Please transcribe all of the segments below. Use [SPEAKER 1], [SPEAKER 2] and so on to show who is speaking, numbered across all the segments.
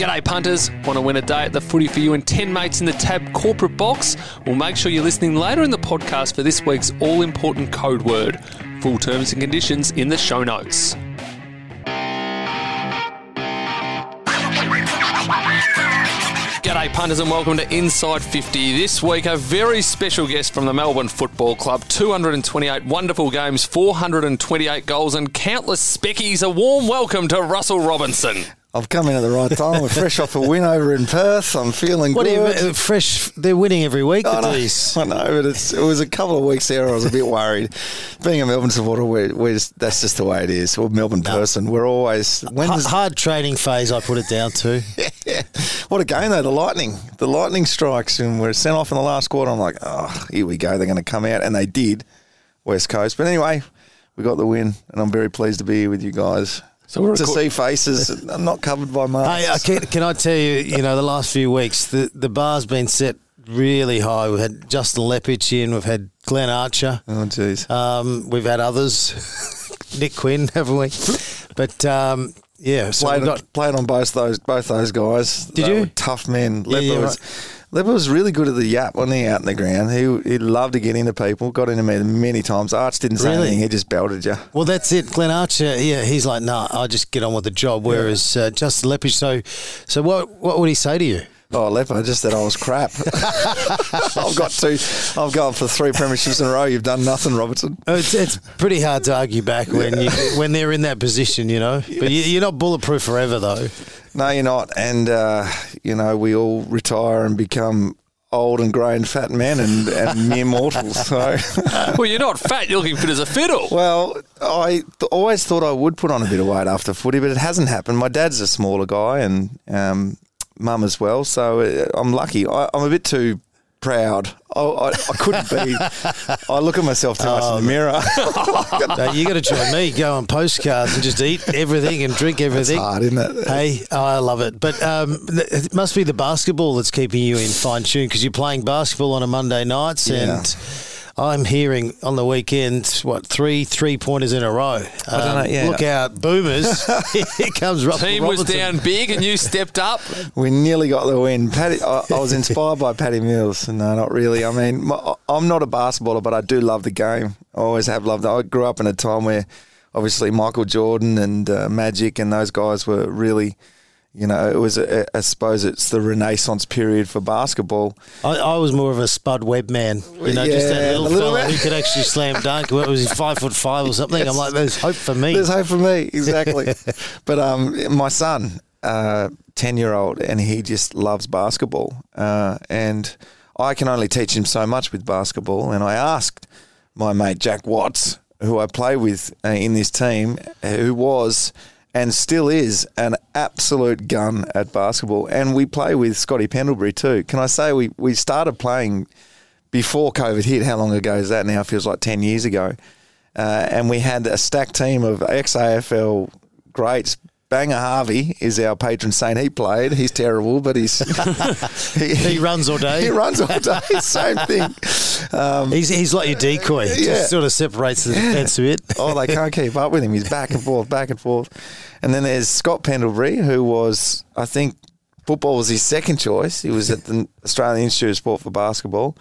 [SPEAKER 1] G'day punters, want to win a day at the footy for you and 10 mates in the tab corporate box? Well, make sure you're listening later in the podcast for this week's all important code word. Full terms and conditions in the show notes. G'day punters and welcome to Inside 50. This week a very special guest from the Melbourne Football Club. 228 wonderful games, 428 goals and countless speckies. A warm welcome to Russell Robertson.
[SPEAKER 2] I've come in at the right time. We're fresh off a win over in Perth. I'm feeling
[SPEAKER 3] What
[SPEAKER 2] good.
[SPEAKER 3] you, fresh? They're winning every week.
[SPEAKER 2] I know. I know, but it's, it was a couple of weeks there. I was a bit worried. Being a Melbourne supporter, we're, we're just, that's just the way it is. We're a Melbourne person. We're always. When
[SPEAKER 3] H- hard training phase. I put it down to.
[SPEAKER 2] what a game though! The Lightning, the Lightning strikes, and we're sent off in the last quarter. I'm like, oh, here we go. They're going to come out, and they did. West Coast, but anyway, we got the win, and I'm very pleased to be here with you guys.
[SPEAKER 1] So we're
[SPEAKER 2] to see faces, I'm not covered by masks.
[SPEAKER 3] Hey, I can, can I tell you? You know, the last few weeks, the the bar's been set really high. We've had Justin Leppitsch in. We've had Glenn Archer.
[SPEAKER 2] oh, jeez.
[SPEAKER 3] Um, we've had others. Nick Quinn, haven't we? But um, yeah, so
[SPEAKER 2] played,
[SPEAKER 3] we've got.
[SPEAKER 2] played on both those both those guys.
[SPEAKER 3] Did
[SPEAKER 2] They
[SPEAKER 3] you?
[SPEAKER 2] were tough men.
[SPEAKER 3] Yeah,
[SPEAKER 2] Leppa
[SPEAKER 3] yeah,
[SPEAKER 2] was Leppa was really good at the yap, wasn't he? Out in the ground, he he loved to get into people. Got into me many times. Arch didn't say
[SPEAKER 3] Really?
[SPEAKER 2] anything. He just belted you.
[SPEAKER 3] Well, that's it. Glenn Archer, yeah, he's like, nah, I'll just get on with the job. Whereas uh, Justin Leppitsch, so, so what? What would he say to you?
[SPEAKER 2] Oh, Leppa just said I was crap. I've got two. I've gone for three premierships in a row. You've done nothing, Robertson.
[SPEAKER 3] Oh, It's, it's pretty hard to argue back when you when they're in that position, you know. But you, you're not bulletproof forever, though.
[SPEAKER 2] No, you're not. And uh, you know, we all retire and become old and grey and fat men and, and mere mortals. So.
[SPEAKER 1] Well, you're not fat, you're looking fit as a fiddle.
[SPEAKER 2] Well, I th- always thought I would put on a bit of weight after footy, but it hasn't happened. My dad's a smaller guy, and um, mum as well. So uh, I'm lucky. I, I'm a bit too proud. I, I, I couldn't be. I look at myself too much in the mirror.
[SPEAKER 3] No, you got to join me. Go on postcards and just eat everything and drink
[SPEAKER 2] it's
[SPEAKER 3] everything.
[SPEAKER 2] hard, isn't it?
[SPEAKER 3] Hey, I love it. But um, it must be the basketball that's keeping you in fine tune because you're playing basketball on a Monday nights
[SPEAKER 2] Yeah.
[SPEAKER 3] and. I'm hearing on the weekend what three three pointers in a row. Um,
[SPEAKER 2] don't know, yeah.
[SPEAKER 3] Look out, boomers! Here comes Russell
[SPEAKER 1] Team was down big and you stepped up.
[SPEAKER 2] We nearly got the win. Patty, I, I was inspired by Patty Mills. No, not really. I mean, my, I'm not a basketballer, but I do love the game. I always have loved it. I grew up in a time where, obviously, Michael Jordan and uh, Magic and those guys were really, you know, it was. A, I suppose it's the Renaissance period for basketball.
[SPEAKER 3] I, I was more of a Spud Webb man. You know, just that little,
[SPEAKER 2] little
[SPEAKER 3] fella who could actually slam dunk. What was he, five foot five or something? I'm like, there's hope for me.
[SPEAKER 2] There's hope for me, exactly. but um, my son, ten year old, and he just loves basketball, uh, and I can only teach him so much with basketball. And I asked my mate Jack Watts, who I play with uh, in this team, who was and still is an absolute gun at basketball, and we play with Scotty Pendlebury too. Can I say we we started playing before COVID hit? How long ago is that now? It feels like ten years ago uh, and we had a stacked team of ex AFL greats. Banger Harvey is our patron saint. He played. He's terrible, but he's he,
[SPEAKER 3] he runs all day.
[SPEAKER 2] he runs all day. Same thing. Um,
[SPEAKER 3] He's, he's like your decoy. It
[SPEAKER 2] Yeah.
[SPEAKER 3] Just sort of separates the defence a bit.
[SPEAKER 2] oh, they can't keep up with him. He's back and forth, back and forth. And then there's Scott Pendlebury, who was, I think, football was his second choice. He was at the Australian Institute of Sport for basketball.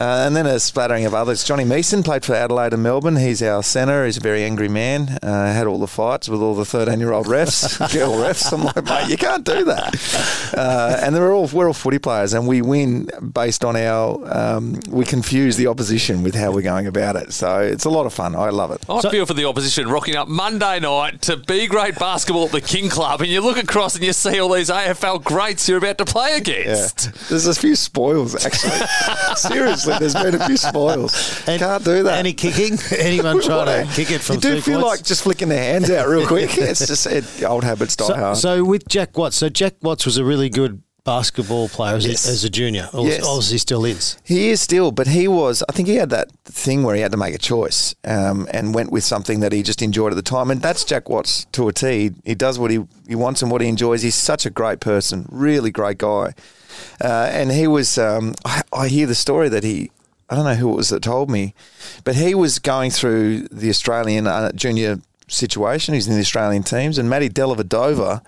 [SPEAKER 2] Uh, and then a splattering of others. Johnny Meeson played for Adelaide and Melbourne. He's our centre. He's a very angry man. Uh, had all the fights with all the 13 year old refs, girl refs. I'm like, mate, you can't do that. Uh, and they're all, we're all footy players, and we win based on our, um, we confuse the opposition with how we're going about it. So it's a lot of fun. I love it.
[SPEAKER 1] I feel for the opposition rocking up Monday night to B grade basketball at the King Club, and you look across and you see all these AFL greats you're about to play
[SPEAKER 2] Yeah,
[SPEAKER 1] against.
[SPEAKER 2] there's a few spoils actually. Seriously, there's been a few spoils.
[SPEAKER 3] And-
[SPEAKER 2] Can't do that.
[SPEAKER 3] Any kicking? Anyone trying to kick it from
[SPEAKER 2] you do
[SPEAKER 3] three
[SPEAKER 2] feel
[SPEAKER 3] points?
[SPEAKER 2] like just flicking their hands out real quick. it's just it, old habits die
[SPEAKER 3] so,
[SPEAKER 2] hard.
[SPEAKER 3] so with Jack Watts, so Jack Watts was a really good basketball player as,
[SPEAKER 2] Yes.
[SPEAKER 3] a, as a junior.
[SPEAKER 2] Yes.
[SPEAKER 3] Obviously still is.
[SPEAKER 2] He is still, but he was. I think he had that thing where he had to make a choice um, and went with something that he just enjoyed at the time. And that's Jack Watts to a T. He, does what he, he wants and what he enjoys. He's such a great person, really great guy. Uh, and he was. Um, I, I hear the story that he. I don't know who it was that told me, but he was going through the Australian uh, junior situation. He's in the Australian teams, and Matty Dellavedova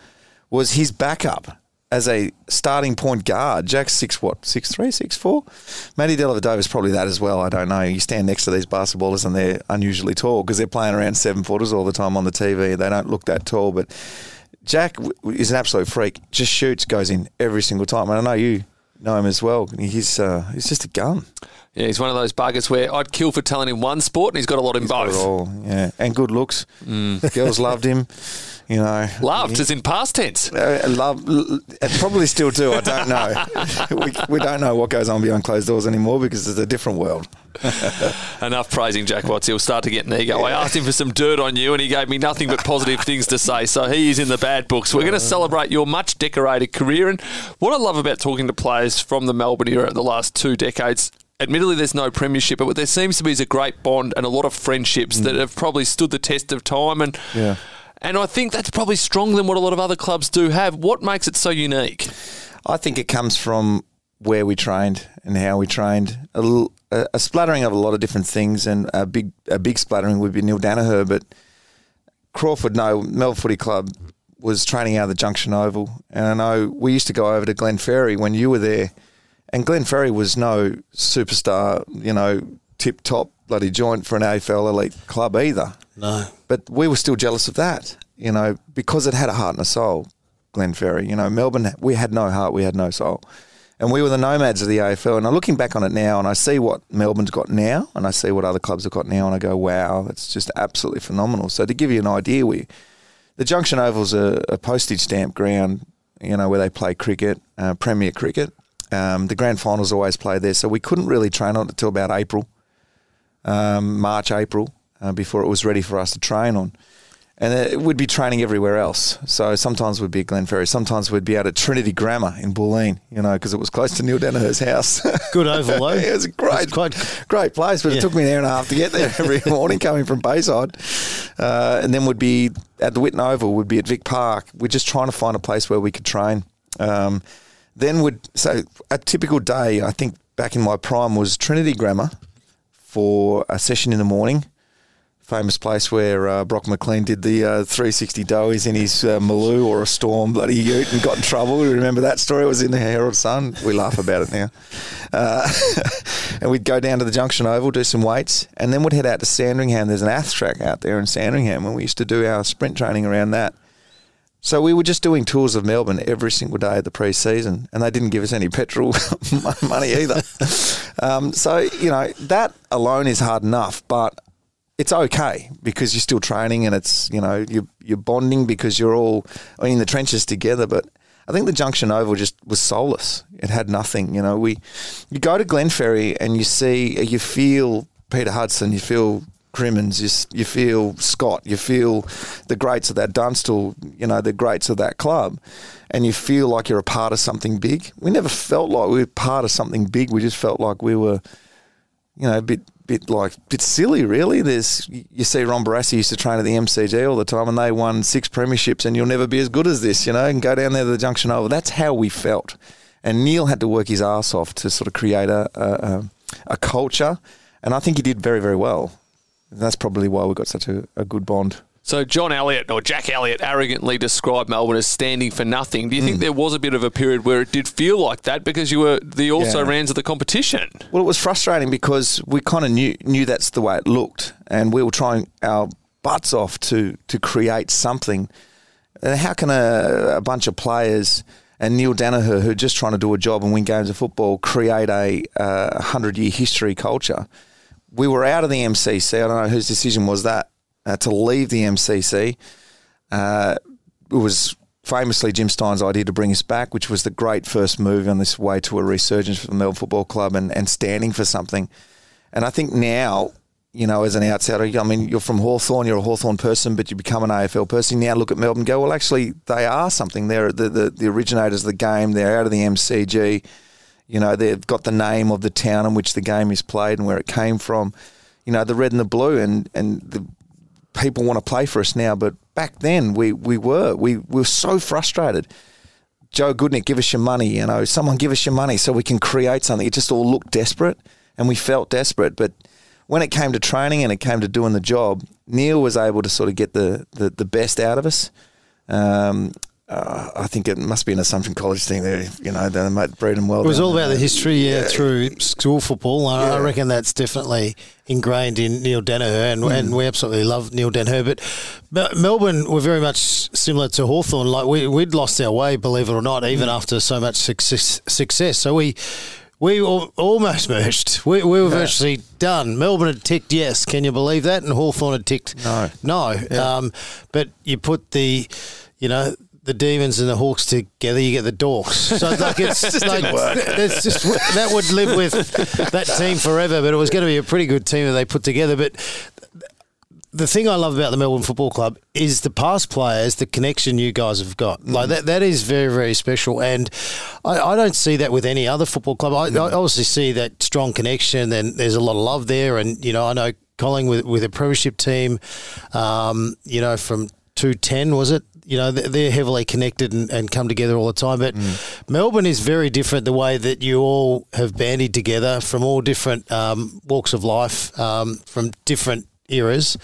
[SPEAKER 2] was his backup as a starting point guard. Jack's six what six three six four. Matty Dellavedova is probably that as well. I don't know. You stand next to these basketballers and they're unusually tall because they're playing around seven footers all the time on the TV. They don't look that tall, but Jack is an absolute freak. Just shoots, goes in every single time. And I know you know him as well. He's uh, he's just a gun.
[SPEAKER 1] Yeah, he's one of those buggers where I'd kill for talent in one sport, and he's got a lot in
[SPEAKER 2] He's
[SPEAKER 1] both.
[SPEAKER 2] all, yeah, and good looks.
[SPEAKER 1] Mm.
[SPEAKER 2] Girls loved him. You know,
[SPEAKER 1] Loved is in past tense.
[SPEAKER 2] Uh, love, l- probably still do. I don't know. we, we don't know what goes on behind closed doors anymore because it's a different world.
[SPEAKER 1] Enough praising Jack Watts. He'll start to get an ego. I asked him for some dirt on you, and he gave me nothing but positive things to say. So he is in the bad books. We're going to celebrate your much decorated career. And what I love about talking to players from the Melbourne era the last two decades. Admittedly, there's no premiership, but what there seems to be is a great bond and a lot of friendships that mm. have probably stood the test of time. And
[SPEAKER 2] Yeah.
[SPEAKER 1] and I think that's probably stronger than what a lot of other clubs do have. What makes it so unique?
[SPEAKER 2] I think it comes from where we trained and how we trained. A, a, a splattering of a lot of different things, and a big a big splattering would be Neil Daniher. But Crawford, no, Melbourne Footy Club was training out of the Junction Oval, and I know we used to go over to Glenferrie when you were there, and Glenferrie was no superstar, you know, tip top bloody joint for an AFL elite club either.
[SPEAKER 3] No.
[SPEAKER 2] But we were still jealous of that, you know, because it had a heart and a soul. Glenferrie, you know, Melbourne, we had no heart, we had no soul, and we were the nomads of the AFL. And I'm looking back on it now, and I see what Melbourne's got now, and I see what other clubs have got now, and I go, wow, that's just absolutely phenomenal. So to give you an idea, we the Junction Oval's a, a postage stamp ground, you know, where they play cricket, uh, Premier cricket. Um, the grand finals always play there, so we couldn't really train on it until about April um, March, April, uh, before it was ready for us to train on. And it would be training everywhere else. So sometimes we'd be at Glenferrie, sometimes we'd be out at Trinity Grammar in Bulleen, you know, because it was close to Neil Daniher's house.
[SPEAKER 3] Good though.
[SPEAKER 2] it was a great,
[SPEAKER 3] It's quite-
[SPEAKER 2] great place, but
[SPEAKER 3] Yeah.
[SPEAKER 2] it took me an hour and a half to get there every morning coming from Bayside. Uh, and then we'd be at the Witten Oval, we'd be at Vic Park. We're just trying to find a place where we could train. Um, then would so a typical day, I think back in my prime was Trinity Grammar for a session in the morning. Famous place where uh, Brock McLean did the uh, 360 doughies in his uh, Maloo or a Storm bloody ute and got in trouble. We remember that story? It was in the Herald Sun. We laugh about it now. Uh, and we'd go down to the Junction Oval, do some weights, and then we'd head out to Sandringham. There's an ath track out there in Sandringham, and we used to do our sprint training around that. So we were just doing tours of Melbourne every single day of the pre-season, and they didn't give us any petrol money either. Um, so you know that alone is hard enough, but it's okay because you're still training and it's you know you're, you're bonding because you're all in the trenches together. But I think the Junction Oval just was soulless. It had nothing. You know, we you go to Glenferrie and you see you feel Peter Hudson, you feel Crimmins, you, you feel Scott, you feel the greats of that Dunstall, you know, the greats of that club, and you feel like you're a part of something big. We never felt like we were part of something big. We just felt like we were you know, a bit bit like bit silly, really. There's you see Ron Barassi used to train at the MCG all the time, and they won six premierships, and you'll never be as good as this, you know. And go down there to the Junction Oval. That's how we felt. And Neil had to work his ass off to sort of create a a, a, a culture, and I think he did very very well. And that's probably why we've got such a, a good bond.
[SPEAKER 1] So John Elliott or Jack Elliott arrogantly described Melbourne as standing for nothing. Do you think there was a bit of a period where it did feel like that because you were the also
[SPEAKER 2] Yeah.
[SPEAKER 1] rans of the competition?
[SPEAKER 2] Well, it was frustrating because we kind of knew knew that's the way it looked, and we were trying our butts off to to create something. And how can a, a bunch of players and Neil Daniher, who are just trying to do a job and win games of football, create a uh, hundred year history culture? We were out of the MCC. I don't know whose decision was that uh, to leave the MCC. Uh, it was famously Jim Stynes's idea to bring us back, which was the great first move on this way to a resurgence for the Melbourne Football Club and, and standing for something. And I think now, you know, as an outsider, I mean, you're from Hawthorn, you're a Hawthorn person, but you become an AFL person. Now look at Melbourne go, well, actually, they are something. They're the, the, the originators of the game. They're out of the MCG. You know, they've got the name of the town in which the game is played and where it came from. You know, the red and the blue, and, and the people want to play for us now, but back then we, we were. We, we were so frustrated. Joe Gutnick, give us your money. You know, someone give us your money so we can create something. It just all looked desperate, and we felt desperate. But when it came to training and it came to doing the job, Neil was able to sort of get the, the, the best out of us. Um, uh, I think it must be an Assumption College thing there. You know, they might breed them well.
[SPEAKER 3] It was all about
[SPEAKER 2] there.
[SPEAKER 3] the history, yeah, through school football. I, I reckon that's definitely ingrained in Neil Daniher, and, and we absolutely love Neil Daniher. But Mel- Melbourne were very much similar to Hawthorn. Like we, we'd lost our way, believe it or not, even after so much success. success. So we. We almost merged. We, we were virtually done. Melbourne had ticked yes. Can you believe that? And Hawthorn had ticked
[SPEAKER 2] No.
[SPEAKER 3] no. Um, but you put the, you know, the demons and the hawks together, you get the dorks. So it's like it's like that's just that would live with that team forever. But it was going to be a pretty good team that they put together. But the thing I love about the Melbourne Football Club is the past players, the connection you guys have got.
[SPEAKER 2] Mm.
[SPEAKER 3] Like that, that is very, very special. And I, I don't see that with any other football club. I, I obviously see that strong connection, and there's a lot of love there. And you know, I know Collingwood with a premiership team, um, you know, from two ten was it? You know, they're heavily connected and, and come together all the time. But Melbourne is very different the way that you all have bandied together from all different um, walks of life, um, from different eras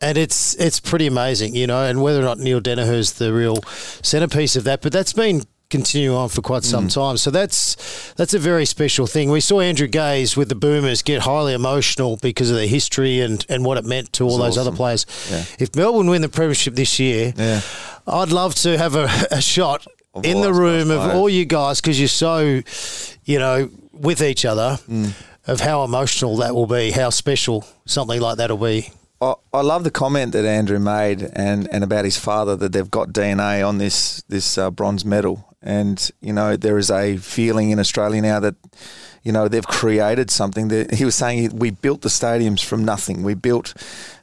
[SPEAKER 3] and it's it's pretty amazing, you know. And whether or not Neil Daniher's the real centerpiece of that, but that's been continuing on for quite some time. So that's that's a very special thing. We saw Andrew Gaze with the Boomers get highly emotional because of the history and, and what it meant to all those other players.
[SPEAKER 2] Yeah.
[SPEAKER 3] If Melbourne win the premiership this year,
[SPEAKER 2] Yeah.
[SPEAKER 3] I'd love to have a, a shot
[SPEAKER 2] Of
[SPEAKER 3] in the room of all you guys because you're so, you know, with each other.
[SPEAKER 2] Mm.
[SPEAKER 3] Of how emotional that will be, how special something like that will be.
[SPEAKER 2] I, I love the comment that Andrew made and, and about his father that they've got DNA on this this uh, bronze medal, and you know there is a feeling in Australia now that you know they've created something. That he was saying we built the stadiums from nothing. We built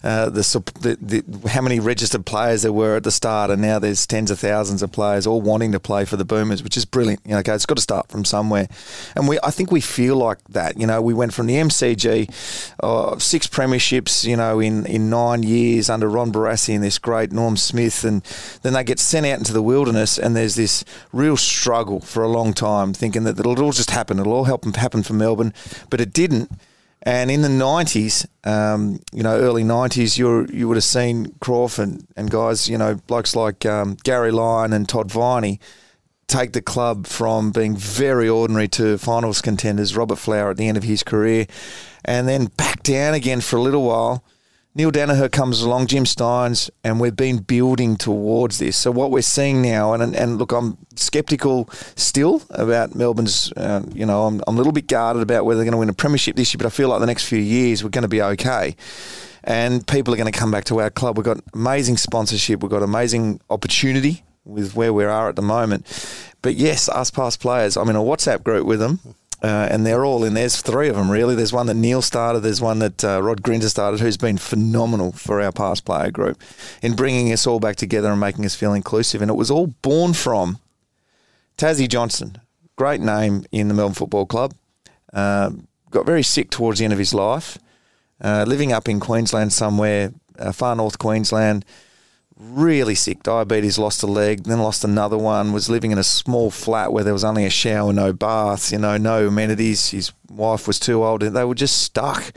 [SPEAKER 2] uh, the, the, the how many registered players there were at the start, and now there's tens of thousands of players all wanting to play for the Boomers, which is brilliant. You know, okay, it's got to start from somewhere, and we I think we feel like that. You know, we went from the MCG, uh, six premierships, you know, in in nine years under Ron Barassi and this great Norm Smith, and then they get sent out into the wilderness, and there's this real struggle for a long time, thinking that it'll all just happen, it'll all help happen for Melbourne, but it didn't. And in the nineties, um, you know, early nineties, you you would have seen Crawford and, and guys, you know, blokes like um, Garry Lyon and Todd Viney take the club from being very ordinary to finals contenders. Robert Flower at the end of his career, and then back down again for a little while. Neil Daniher comes along, Jim Stynes, and we've been building towards this. So what we're seeing now, and and look, I'm sceptical still about Melbourne's. Uh, you know, I'm, I'm a little bit guarded about whether they're going to win a premiership this year, but I feel like the next few years we're going to be okay. And people are going to come back to our club. We've got amazing sponsorship. We've got amazing opportunity with where we are at the moment. But yes, us past players. I'm in a WhatsApp group with them. Uh, and they're all in. There's three of them really. There's one that Neil started. There's one that uh, Rod Grinter started, who's been phenomenal for our past player group in bringing us all back together and making us feel inclusive. And it was all born from Tassie Johnson, great name in the Melbourne Football Club. Uh, got very sick towards the end of his life, uh, living up in Queensland somewhere, uh, far north Queensland. Really sick, diabetes, lost a leg, then lost another one. Was living in a small flat where there was only a shower, no bath, you know, no amenities. His wife was too old, and they were just stuck.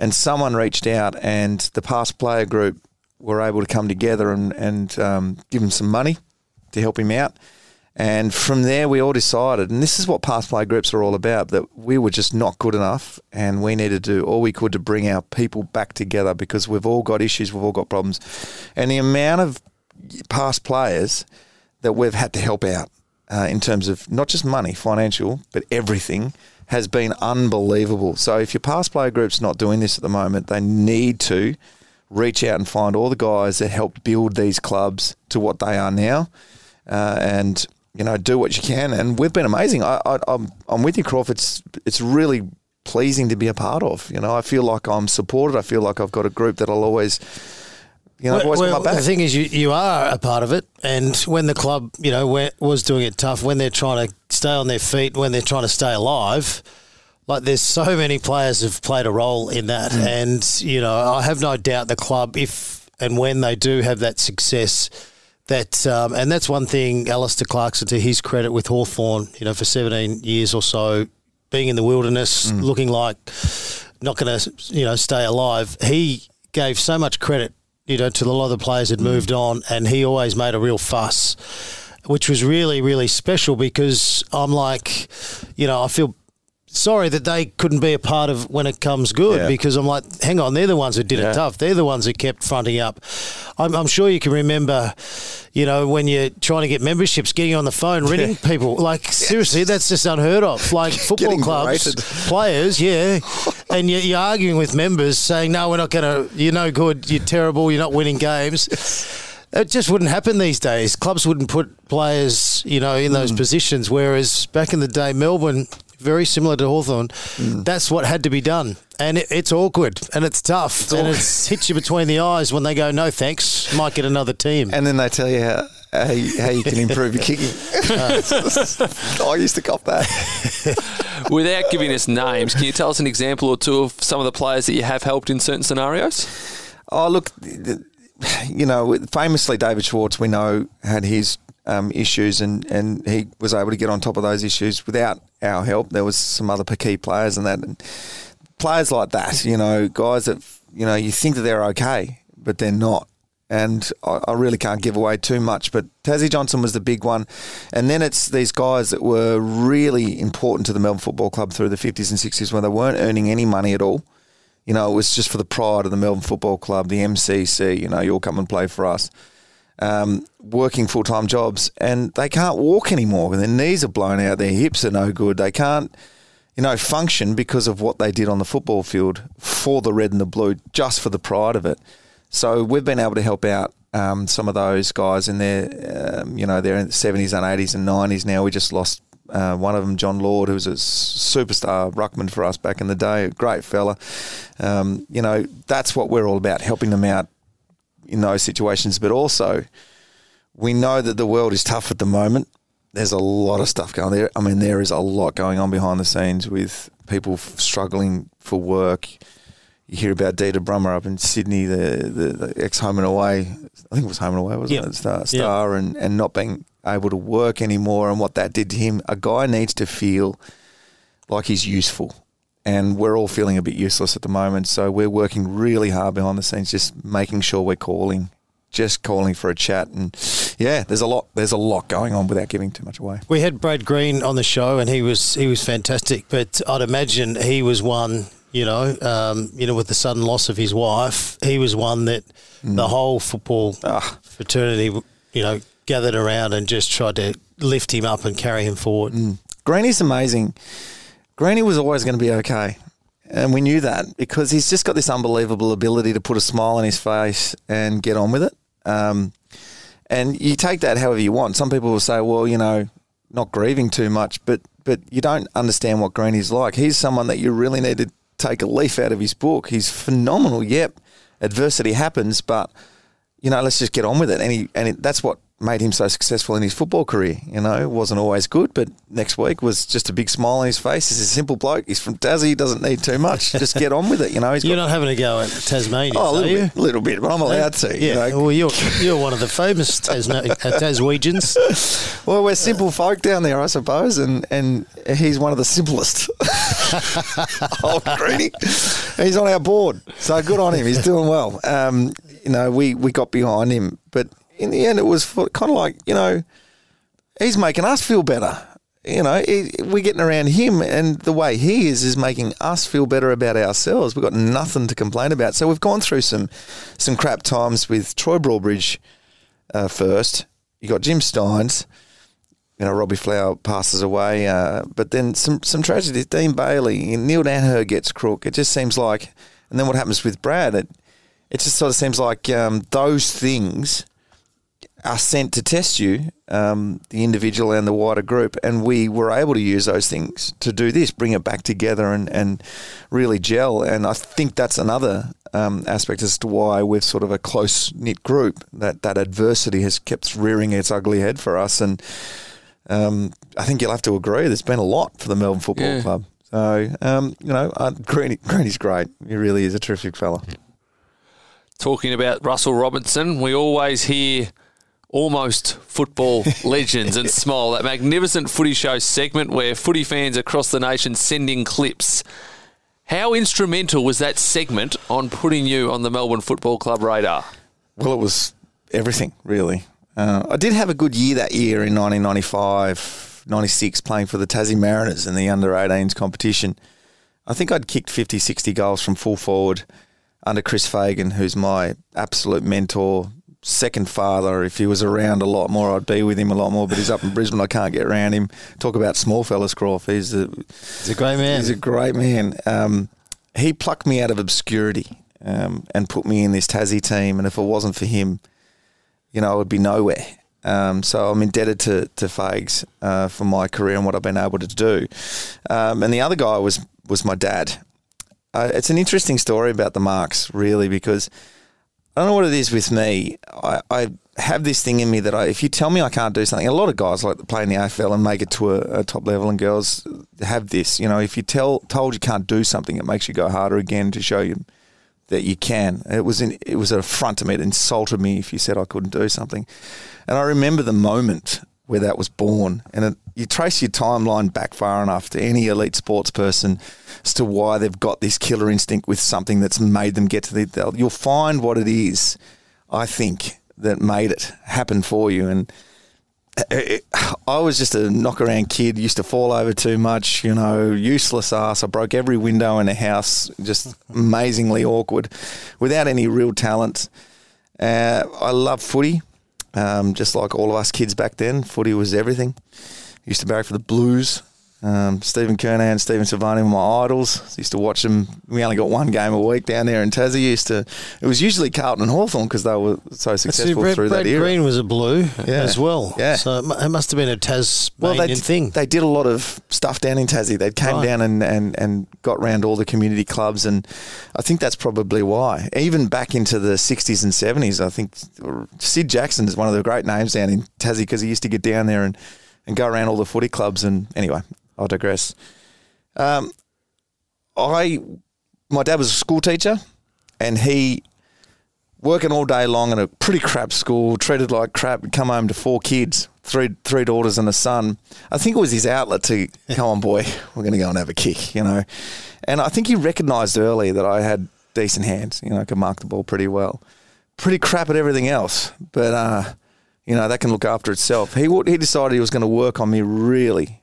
[SPEAKER 2] And someone reached out, and the past player group were able to come together and and um, give him some money to help him out. And from there, we all decided, and this is what past play groups are all about, that we were just not good enough and we needed to do all we could to bring our people back together because we've all got issues, we've all got problems. And the amount of past players that we've had to help out uh, in terms of not just money, financial, but everything has been unbelievable. So if your past player group's not doing this at the moment, they need to reach out and find all the guys that helped build these clubs to what they are now. Uh, and you know, do what you can. And we've been amazing. I, I, I'm, I'm with you, Crawford. It's, it's really pleasing to be a part of. You know, I feel like I'm supported. I feel like I've got a group that'll always, you know, I've always
[SPEAKER 3] well,
[SPEAKER 2] got my
[SPEAKER 3] the
[SPEAKER 2] back.
[SPEAKER 3] thing is, you, you are a part of it, and when the club, you know, when, was doing it tough, when they're trying to stay on their feet, when they're trying to stay alive, like there's so many players have played a role in that,
[SPEAKER 2] Mm.
[SPEAKER 3] and you know, I have no doubt the club, if and when they do have that success. That um, and that's one thing, Alastair Clarkson, to his credit, with Hawthorn, you know, for 17 years or so, being in the wilderness,
[SPEAKER 2] Mm.
[SPEAKER 3] looking like not going to, you know, stay alive. He gave so much credit, you know, to a lot of the players
[SPEAKER 2] Mm.
[SPEAKER 3] moved on, and he always made a real fuss which was really, really special because I'm like, you know, I feel sorry that they couldn't be a part of when it comes good
[SPEAKER 2] Yeah.
[SPEAKER 3] because I'm like, hang on, they're the ones who did
[SPEAKER 2] Yeah.
[SPEAKER 3] it tough. They're the ones who kept fronting up. I'm, I'm sure you can remember, you know, when you're trying to get memberships, getting on the phone, ringing people. Like, seriously, that's just unheard of. Like, football clubs,
[SPEAKER 2] berated.
[SPEAKER 3] players, yeah. And you're, you're arguing with members saying, no, we're not going to, you're no good, you're terrible, you're not winning games. It just wouldn't happen these days. Clubs wouldn't put players, you know, in
[SPEAKER 2] Mm.
[SPEAKER 3] those positions. Whereas back in the day, Melbourne, very similar to Hawthorn,
[SPEAKER 2] Mm.
[SPEAKER 3] that's what had to be done. And it, it's awkward and it's tough. and it hits you between the eyes when they go, no thanks, might get another team.
[SPEAKER 2] And then they tell you how, how, you, how you can improve your kicking. I used to cop that.
[SPEAKER 1] Without giving us names, can you tell us an example or two of some of the players that you have helped in certain scenarios?
[SPEAKER 2] Oh, look, th- th- you know, famously David Schwarz, we know, had his um, issues and, and he was able to get on top of those issues without our help. There was some other key players and that. And players like that, you know, guys that, you know, you think that they're okay, but they're not. And I, I really can't give away too much, but Tassie Johnson was the big one. And then it's these guys that were really important to the Melbourne Football Club through the 50s and 60s when they weren't earning any money at all. You know, it was just for the pride of the Melbourne Football Club, the MCC. You know, you'll come and play for us. Um, working full time jobs, and they can't walk anymore. Their knees are blown out. Their hips are no good. They can't, you know, function because of what they did on the football field for the red and the blue, just for the pride of it. So we've been able to help out um, some of those guys in their, um, you know, they're in seventies and eighties and nineties now. We just lost uh, one of them, John Lord, who was a superstar ruckman for us back in the day, a great fella. Um, you know, that's what we're all about, helping them out in those situations. But also, we know that the world is tough at the moment. There's a lot of stuff going there. I mean, there is a lot going on behind the scenes with people f- struggling for work. You hear about Dieter Brummer up in Sydney, the, the, the ex home and away. I think it was home and away, wasn't
[SPEAKER 3] Yep.
[SPEAKER 2] it? Star, star and, and not being able to work anymore and what that did to him. A guy needs to feel like he's useful. And we're all feeling a bit useless at the moment. So we're working really hard behind the scenes, just making sure we're calling, just calling for a chat. And yeah, there's a lot there's a lot going on without giving too much away.
[SPEAKER 3] We had Brad Green on the show, and he was he was fantastic. But I'd imagine he was one, you know, um, you know, with the sudden loss of his wife, he was one that the whole football
[SPEAKER 2] Ah.
[SPEAKER 3] fraternity, you know, gathered around and just tried to lift him up and carry him forward.
[SPEAKER 2] Greeny's amazing. Greeny was always going to be okay. And we knew that because he's just got this unbelievable ability to put a smile on his face and get on with it. Um, and you take that however you want. Some people will say, well, you know, not grieving too much, but but you don't understand what Greeny's like. He's someone that you really need to take a leaf out of his book. He's phenomenal. Yep, adversity happens, but you know, let's just get on with it. And he, and it, that's what made him so successful in his football career. You know, wasn't always good, but next week was just a big smile on his face. He's a simple bloke. He's from Tassie. He doesn't need too much. just get on with it. You know, he's
[SPEAKER 3] You're
[SPEAKER 2] got
[SPEAKER 3] not having a go at Tasmania,
[SPEAKER 2] oh, a
[SPEAKER 3] are
[SPEAKER 2] little
[SPEAKER 3] you?
[SPEAKER 2] bit, little bit, but I'm allowed to.
[SPEAKER 3] Yeah,
[SPEAKER 2] You know?
[SPEAKER 3] well, you're you're one of the famous Tasma- uh, Taswegians.
[SPEAKER 2] Well, we're simple folk down there, I suppose, and, and he's one of the simplest. oh, Greeny. He's on our board, so good on him. He's doing well. Um, you know, we, we got behind him, but in the end, it was kind of like, you know, he's making us feel better. You know, he, we're getting around him, and the way he is is making us feel better about ourselves. We've got nothing to complain about. So we've gone through some some crap times with Troy Broadbridge uh, first. You got Jim Stynes you know, Robbie Flower passes away, uh, but then some some tragedies. Dean Bailey, Neil Daniher gets crook. It just seems like, and then what happens with Brad? It it just sort of seems like um, those things are sent to test you, um, the individual and the wider group, and we were able to use those things to do this, bring it back together, and and really gel. And I think that's another um, aspect as to why we're sort of a close knit group. That that adversity has kept rearing its ugly head for us, and um, I think you'll have to agree. There's been a lot for the Melbourne Football
[SPEAKER 1] Yeah.
[SPEAKER 2] Club. So, um, you know, uh, Greeny, Greeny's great. He really is a terrific fella.
[SPEAKER 1] Talking about Russell Robertson, we always hear almost football legends and smile. That magnificent footy show segment where footy fans across the nation send in clips. How instrumental was that segment on putting you on the Melbourne Football Club radar?
[SPEAKER 2] Well, it was everything, really. Uh, I did have a good year that year in 1995, 96, playing for the Tassie Mariners in the under 18s competition. I think I'd kicked 50, 60 goals from full forward under Chris Fagan, who's my absolute mentor, second father. If he was around a lot more, I'd be with him a lot more. But he's up in Brisbane. I can't get around him. Talk about small fellas, Crawf. He's a,
[SPEAKER 3] He's a great man.
[SPEAKER 2] He's a great man. Um, he plucked me out of obscurity um, and put me in this Tassie team. And if it wasn't for him, you know, I would be nowhere. Um, so I'm indebted to to Fags uh, for my career and what I've been able to do. Um, and the other guy was was my dad. Uh, it's an interesting story about the marks, really, because I don't know what it is with me. I, I have this thing in me that I, if you tell me I can't do something, a lot of guys like to play in the AFL and make it to a, a, top level, and girls have this. You know, if you tell told you can't do something, it makes you go harder again to show you that you can. It was in, it was an affront to me. It insulted me if you said I couldn't do something. And I remember the moment where that was born. And it, you trace your timeline back far enough to any elite sports person as to why they've got this killer instinct with something that's made them get to the. You'll find what it is. I think that made it happen for you and it, I was just a knock around kid, used to fall over too much, you know, useless ass. I broke every window in the house, just amazingly awkward, without any real talent. Uh, I love footy, um, just like all of us kids back then. Footy was everything. Used to barrack for the Blues. Um, Stephen Kernahan and Stephen Silvagni were my idols. Used to watch them. We only got one game a week down there in Tassie. Used to. It was usually Carlton and Hawthorn because they were so successful
[SPEAKER 3] See, Brad,
[SPEAKER 2] through
[SPEAKER 3] Brad
[SPEAKER 2] that era.
[SPEAKER 3] Green was a blue
[SPEAKER 2] Yeah.
[SPEAKER 3] as well.
[SPEAKER 2] Yeah.
[SPEAKER 3] So it must have been a Tasmanian
[SPEAKER 2] well, they,
[SPEAKER 3] thing.
[SPEAKER 2] they did a lot of stuff down in Tassie. They came
[SPEAKER 3] Right.
[SPEAKER 2] down and, and, and got round all the community clubs, and I think that's probably why. Even back into the 60s and 70s, I think Sid Jackson is one of the great names down in Tassie because he used to get down there and, and go around all the footy clubs. And anyway, I digress. Um, I, my dad was a school teacher, and he working all day long in a pretty crap school, treated like crap, come home to four kids, three three daughters and a son. I think it was his outlet to come on, boy, we're going to go and have a kick, you know. And I think he recognised early that I had decent hands, you know, I could mark the ball pretty well. Pretty crap at everything else, but uh, you know that can look after itself. He he decided he was going to work on me really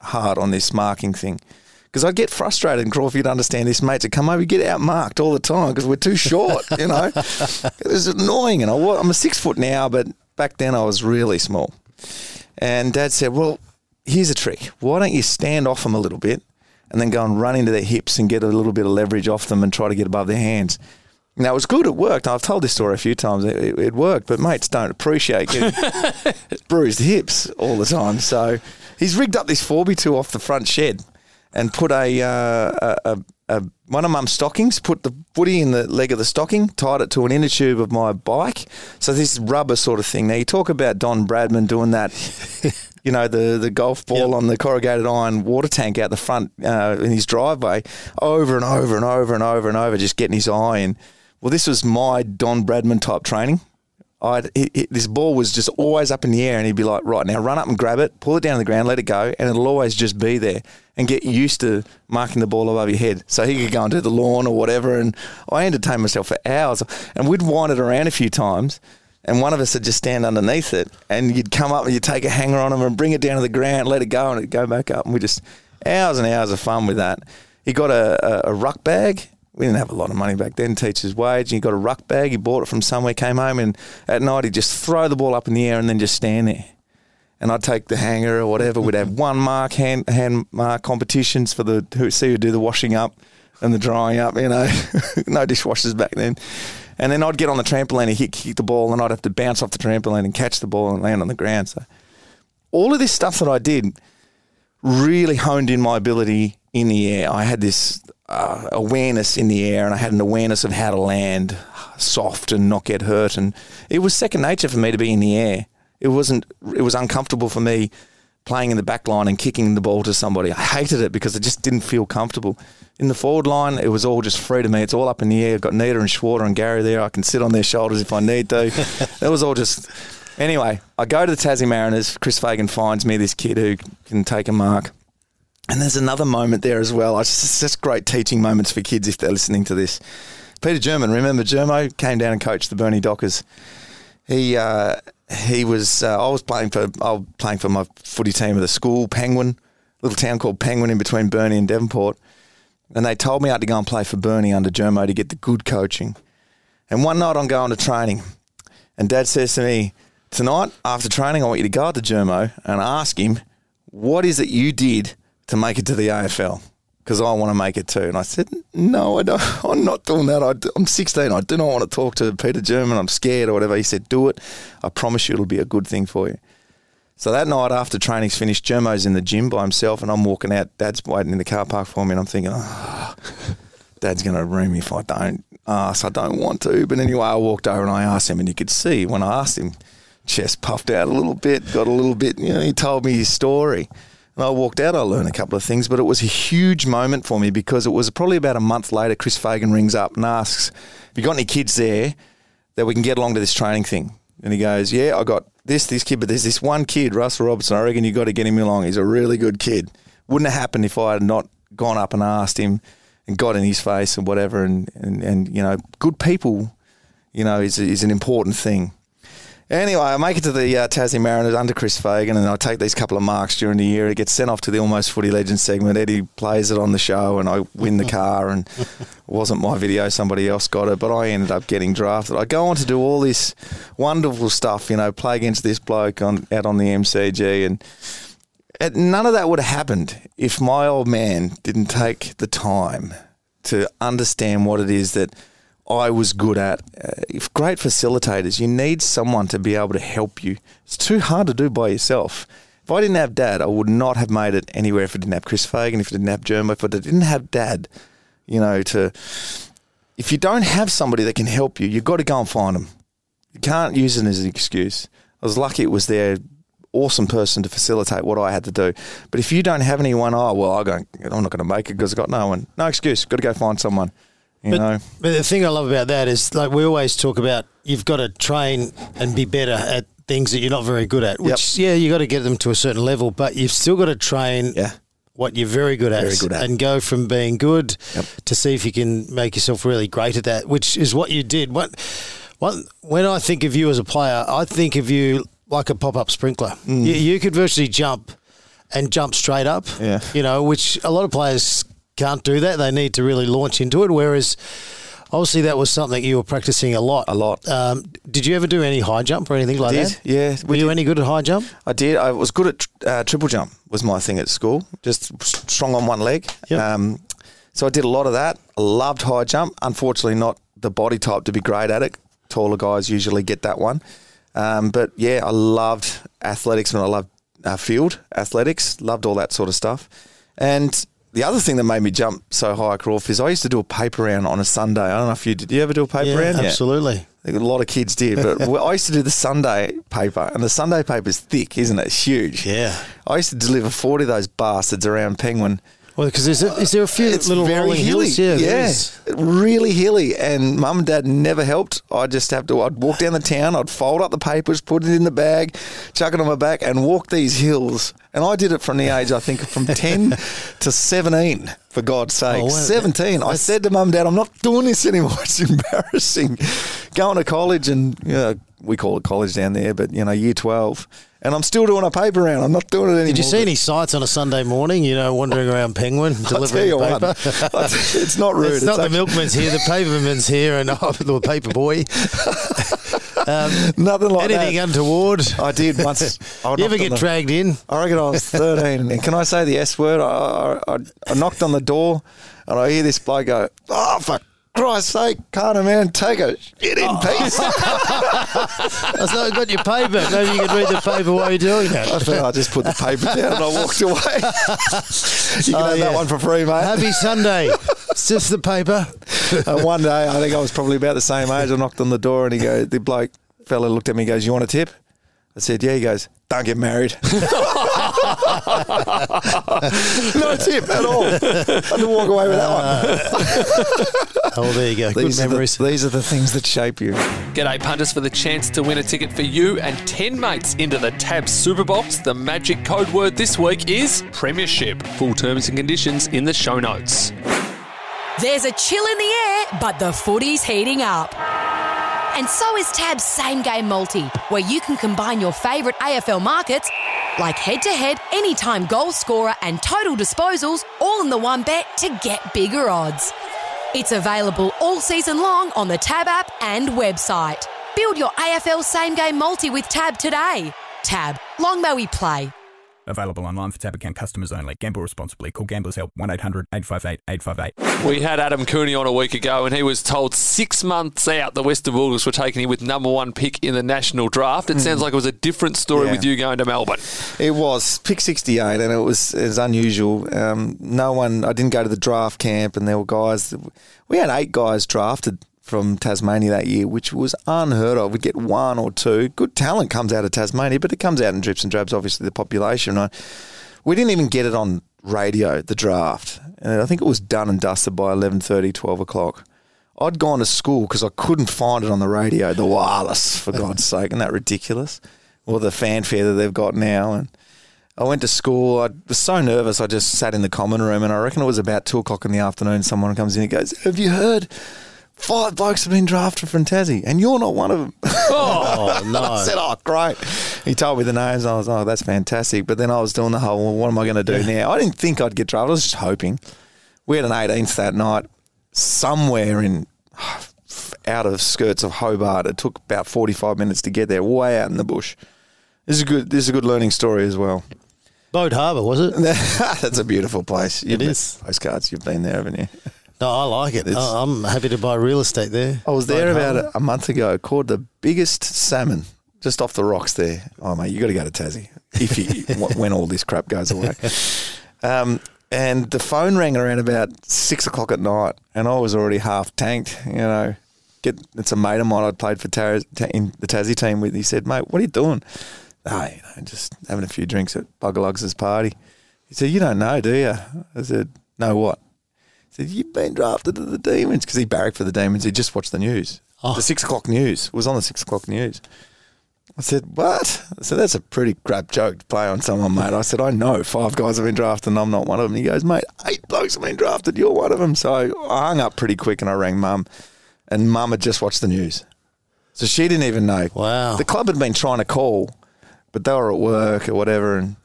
[SPEAKER 2] hard on this marking thing. Because I'd get frustrated, and Crawford, you'd understand this, mates to come over, get out marked all the time because we're too short, you know. it was annoying, and I, I'm a six foot now, but back then I was really small. And Dad said, "Well, here's a trick. Why don't you stand off them a little bit, and then go and run into their hips and get a little bit of leverage off them and try to get above their hands." Now it was good. It worked. I've told this story a few times. It, it, it worked, but mates don't appreciate getting bruised hips all the time. So he's rigged up this 4x2 off the front shed and put a, uh, a, a, one of mum's stockings, put the footy in the leg of the stocking, tied it to an inner tube of my bike. So this rubber sort of thing. Now you talk about Don Bradman doing that. You know the the golf ball
[SPEAKER 3] Yep.
[SPEAKER 2] on the corrugated iron water tank out the front uh, in his driveway, over and over and over and over and over, just getting his eye in. Well, this was my Don Bradman type training. I'd, this ball was just always up in the air, and he'd be like, "Right now, run up and grab it, pull it down to the ground, let it go, and it'll always just be there." And get used to marking the ball above your head, so he could go and do the lawn or whatever. And I entertained myself for hours, and we'd wind it around a few times. And one of us would just stand underneath it, and you'd come up and you'd take a hanger on him and bring it down to the ground, let it go, and it'd go back up. And we just hours and hours of fun with that. He got a, a, a ruck bag. We didn't have a lot of money back then, teacher's wage. And he got a ruck bag. He bought it from somewhere, came home, and at night he'd just throw the ball up in the air and then just stand there. And I'd take the hanger or whatever. We'd have one mark, hand, hand mark competitions for the who see who do the washing up and the drying up. You know, no dishwashers back then. And then I'd get on the trampoline and hit, kick the ball, and I'd have to bounce off the trampoline and catch the ball and land on the ground. So all of this stuff that I did really honed in my ability in the air. I had this uh, awareness in the air, and I had an awareness of how to land soft and not get hurt. And it was second nature for me to be in the air. It wasn't. It was uncomfortable for me playing in the back line and kicking the ball to somebody. I hated it because it just didn't feel comfortable. In the forward line, it was all just free to me. It's all up in the air. I've got Nita and Schwarter and Gary there. I can sit on their shoulders if I need to. it was all just. Anyway, I go to the Tassie Mariners. Chris Fagan finds me this kid who can take a mark. And there's another moment there as well. It's just, great teaching moments for kids if they're listening to this. Peter German, remember Germo came down and coached the Burnie Dockers. He uh, he was. Uh, I was playing for. I was playing for my footy team of the school, Penguin, little town called Penguin in between Burnie and Devonport, and they told me I had to go and play for Burnie under Germo to get the good coaching. And one night I'm going to training, and Dad says to me, "Tonight after training, I want you to go out to Germo and ask him what is it you did to make it to the AFL." because I want to make it too. And I said, no, I don't. I'm not doing that. I, am 16. I do not want to talk to Peter German. I'm scared or whatever. He said, do it. I promise you it'll be a good thing for you. So that night after training's finished, Germo's in the gym by himself and I'm walking out. Dad's waiting in the car park for me and I'm thinking, oh, Dad's going to room me if I don't ask. I don't want to. But anyway, I walked over and I asked him and you could see when I asked him, chest puffed out a little bit, got a little bit, you know, he told me his story. I walked out, I learned a couple of things, but it was a huge moment for me because it was probably about a month later. Chris Fagan rings up and asks, Have you got any kids there that we can get along to this training thing? And he goes, Yeah, I got this, this kid, but there's this one kid, Russell Robertson. I reckon you've got to get him along. He's a really good kid. Wouldn't have happened if I had not gone up and asked him and got in his face and whatever. And, and, and you know, good people, you know, is, is an important thing. Anyway, I make it to the uh, Tassie Mariners under Chris Fagan, and I take these couple of marks during the year. It gets sent off to the Almost Footy Legends segment. Eddie plays it on the show, and I win the car. And it wasn't my video; somebody else got it, but I ended up getting drafted. I go on to do all this wonderful stuff, you know, play against this bloke on out on the MCG, and it, none of that would have happened if my old man didn't take the time to understand what it is that I was good at. Uh, great facilitators, you need someone to be able to help you. It's too hard to do by yourself. If I didn't have dad, I would not have made it anywhere if I didn't have Chris Fagan, if I didn't have Germo, if I didn't have dad, you know, to. If you don't have somebody that can help you, you've got to go and find them. You can't use it as an excuse. I was lucky it was their awesome person to facilitate what I had to do. But if you don't have anyone, oh, well, I'm not going to make it because I've got no one. No excuse. Got to go find someone. You
[SPEAKER 3] but,
[SPEAKER 2] know.
[SPEAKER 3] but the thing I love about that is like we always talk about you've got to train and be better at things that you're not very good at. Which yep. yeah, you got to get them to a certain level, but you've still got to train
[SPEAKER 2] yeah.
[SPEAKER 3] what you're very good at,
[SPEAKER 2] very good at.
[SPEAKER 3] and go from being good yep. to see if you can make yourself really great at that, which is what you did. What, what when I think of you as a player, I think of you like a pop up sprinkler. Mm. You, you could virtually jump and jump straight up.
[SPEAKER 2] Yeah.
[SPEAKER 3] You know, which a lot of players can't do that. They need to really launch into it. Whereas, obviously, that was something you were practicing a lot.
[SPEAKER 2] A lot.
[SPEAKER 3] Um, did you ever do any high jump or anything like
[SPEAKER 2] did,
[SPEAKER 3] that?
[SPEAKER 2] Yeah.
[SPEAKER 3] Were you any good at high jump?
[SPEAKER 2] I did. I was good at uh, triple jump. Was my thing at school. Just strong on one leg.
[SPEAKER 3] Yep.
[SPEAKER 2] Um, so I did a lot of that. I loved high jump. Unfortunately, not the body type to be great at it. Taller guys usually get that one. Um, but yeah, I loved athletics and I loved uh, field athletics. Loved all that sort of stuff. And the other thing that made me jump so high, Crawf, is I used to do a paper round on a Sunday. I don't know if you did. Did you ever do a paper
[SPEAKER 3] yeah,
[SPEAKER 2] round?
[SPEAKER 3] Absolutely.
[SPEAKER 2] Yeah. A lot of kids did, but I used to do the Sunday paper, and the Sunday paper is thick, isn't it? It's huge.
[SPEAKER 3] Yeah.
[SPEAKER 2] I used to deliver 40 of those bastards around Penguin
[SPEAKER 3] well, because is, is there a few
[SPEAKER 2] it's
[SPEAKER 3] little
[SPEAKER 2] very
[SPEAKER 3] rolling
[SPEAKER 2] hilly.
[SPEAKER 3] hills? Yeah,
[SPEAKER 2] yeah. really hilly. And mum and dad never helped. I just have to. I'd walk down the town. I'd fold up the papers, put it in the bag, chuck it on my back, and walk these hills. And I did it from the age I think from ten to seventeen. For God's oh, sake, oh, well, seventeen. I said to mum and dad, "I'm not doing this anymore. It's embarrassing." Going to college and you know, we call it college down there, but you know, year twelve and I'm still doing a paper round. I'm not doing it anymore.
[SPEAKER 3] Did you see any sights on a Sunday morning? You know, wandering around Penguin delivering paper.
[SPEAKER 2] it's not rude.
[SPEAKER 3] It's, it's not actually... the milkman's here, the paperman's here, and oh, the paper boy.
[SPEAKER 2] Um, Nothing like
[SPEAKER 3] anything
[SPEAKER 2] that.
[SPEAKER 3] untoward.
[SPEAKER 2] I did once.
[SPEAKER 3] I you ever get
[SPEAKER 2] the,
[SPEAKER 3] dragged in?
[SPEAKER 2] I reckon I was 13. and can I say the S word? I, I, I, knocked on the door and I hear this bloke go, "Oh fuck." Christ's sake, can't a man take a shit in oh. peace?
[SPEAKER 3] I thought I got your paper. Maybe you could read the paper while you're doing that.
[SPEAKER 2] I thought I just put the paper down and I walked away. you can oh, have yeah. that one for free, mate.
[SPEAKER 3] Happy Sunday. it's just the paper.
[SPEAKER 2] and one day, I think I was probably about the same age. I knocked on the door and he goes, the bloke fella looked at me and goes, "You want a tip?" I said, "Yeah." He goes, "Don't get married." no tip at all. I didn't walk away with that
[SPEAKER 3] one. Uh. Oh, there you go. These Good memories.
[SPEAKER 2] The, these are the things that shape you.
[SPEAKER 1] G'day, punters, for the chance to win a ticket for you and 10 mates into the Tab Superbox. The magic code word this week is Premiership. Full terms and conditions in the show notes.
[SPEAKER 4] There's a chill in the air, but the footy's heating up. And so is Tab's same game multi, where you can combine your favourite AFL markets, like head to head, anytime goal scorer, and total disposals, all in the one bet to get bigger odds. It's available all season long on the Tab app and website. Build your AFL same game multi with Tab today. Tab, long may we play.
[SPEAKER 5] Available online for tab account customers only. Gamble responsibly. Call Gamblers Help 1 800 858 858.
[SPEAKER 1] We had Adam Cooney on a week ago, and he was told six months out the Western Bulldogs were taking him with number one pick in the national draft. It sounds like it was a different story
[SPEAKER 2] Yeah.
[SPEAKER 1] with you going to Melbourne.
[SPEAKER 2] It was pick 68, and it was it was unusual. Um, no one, I didn't go to the draft camp, and there were guys. That, we had eight guys drafted from Tasmania that year, which was unheard of. We'd get one or two. Good talent comes out of Tasmania, but it comes out in drips and drabs. Obviously, the population. I, we didn't even get it on radio. The draft, and I think it was done and dusted by 11:30, 12 o'clock. I'd gone to school because I couldn't find it on the radio. The wireless, for God's sake, isn't that ridiculous? Or the fanfare that they've got now, and I went to school. I was so nervous. I just sat in the common room, and I reckon it was about two o'clock in the afternoon. Someone comes in and goes, "Have you heard? Five blokes have been drafted from Tassie, and you're not one of them."
[SPEAKER 3] Oh, no.
[SPEAKER 2] I said, "Oh, great." He told me the names. And I was, "Oh, that's fantastic." But then I was doing the whole, "Well, what am I going to do now?" I didn't think I'd get drafted. I was just hoping. We had an 18th that night, somewhere in out of skirts of Hobart. It took about 45 minutes to get there, way out in the bush. This is a good. This is a good learning story as well.
[SPEAKER 3] Boat Harbour, was it?
[SPEAKER 2] That's a beautiful place. You've
[SPEAKER 3] It is.
[SPEAKER 2] Postcards. You've been there, haven't you?
[SPEAKER 3] No, I like it.
[SPEAKER 2] It's-
[SPEAKER 3] I'm happy to buy real estate there.
[SPEAKER 2] I was there about a, month ago. Caught the biggest salmon just off the rocks there. Oh mate, you got to go to Tassie if you when all this crap goes away. Um, and the phone rang around about six o'clock at night, and I was already half tanked. You know, get it's a mate of mine I'd played for Taz, ta- in the Tassie team with. He said, "Mate, what are you doing?" Oh, you know, just having a few drinks at Buggerlugs' party. He said, "You don't know, do you?" I said, "No, what?" He said, You've been drafted to the Demons because he barracked for the Demons. He just watched the news.
[SPEAKER 3] Oh.
[SPEAKER 2] The six o'clock news It was on the six o'clock news. I said, What? I said, That's a pretty crap joke to play on someone, mate. I said, I know five guys have been drafted and I'm not one of them. He goes, Mate, eight blokes have been drafted. You're one of them. So I hung up pretty quick and I rang mum, and mum had just watched the news. So she didn't even know.
[SPEAKER 3] Wow.
[SPEAKER 2] The club had been trying to call, but they were at work or whatever, and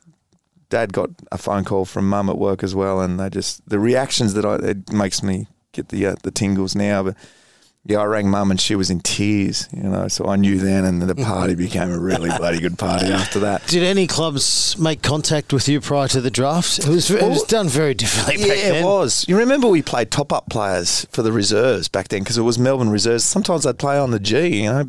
[SPEAKER 2] dad got a phone call from mum at work as well, and they just the reactions that I it makes me get the uh, the tingles now. But yeah, I rang mum and she was in tears, you know. So I knew then, and the party became a really bloody good party after that.
[SPEAKER 3] Did any clubs make contact with you prior to the draft? It was, it was done very differently
[SPEAKER 2] Yeah,
[SPEAKER 3] back then.
[SPEAKER 2] it was. You remember we played top up players for the reserves back then because it was Melbourne reserves. Sometimes they'd play on the G, you know,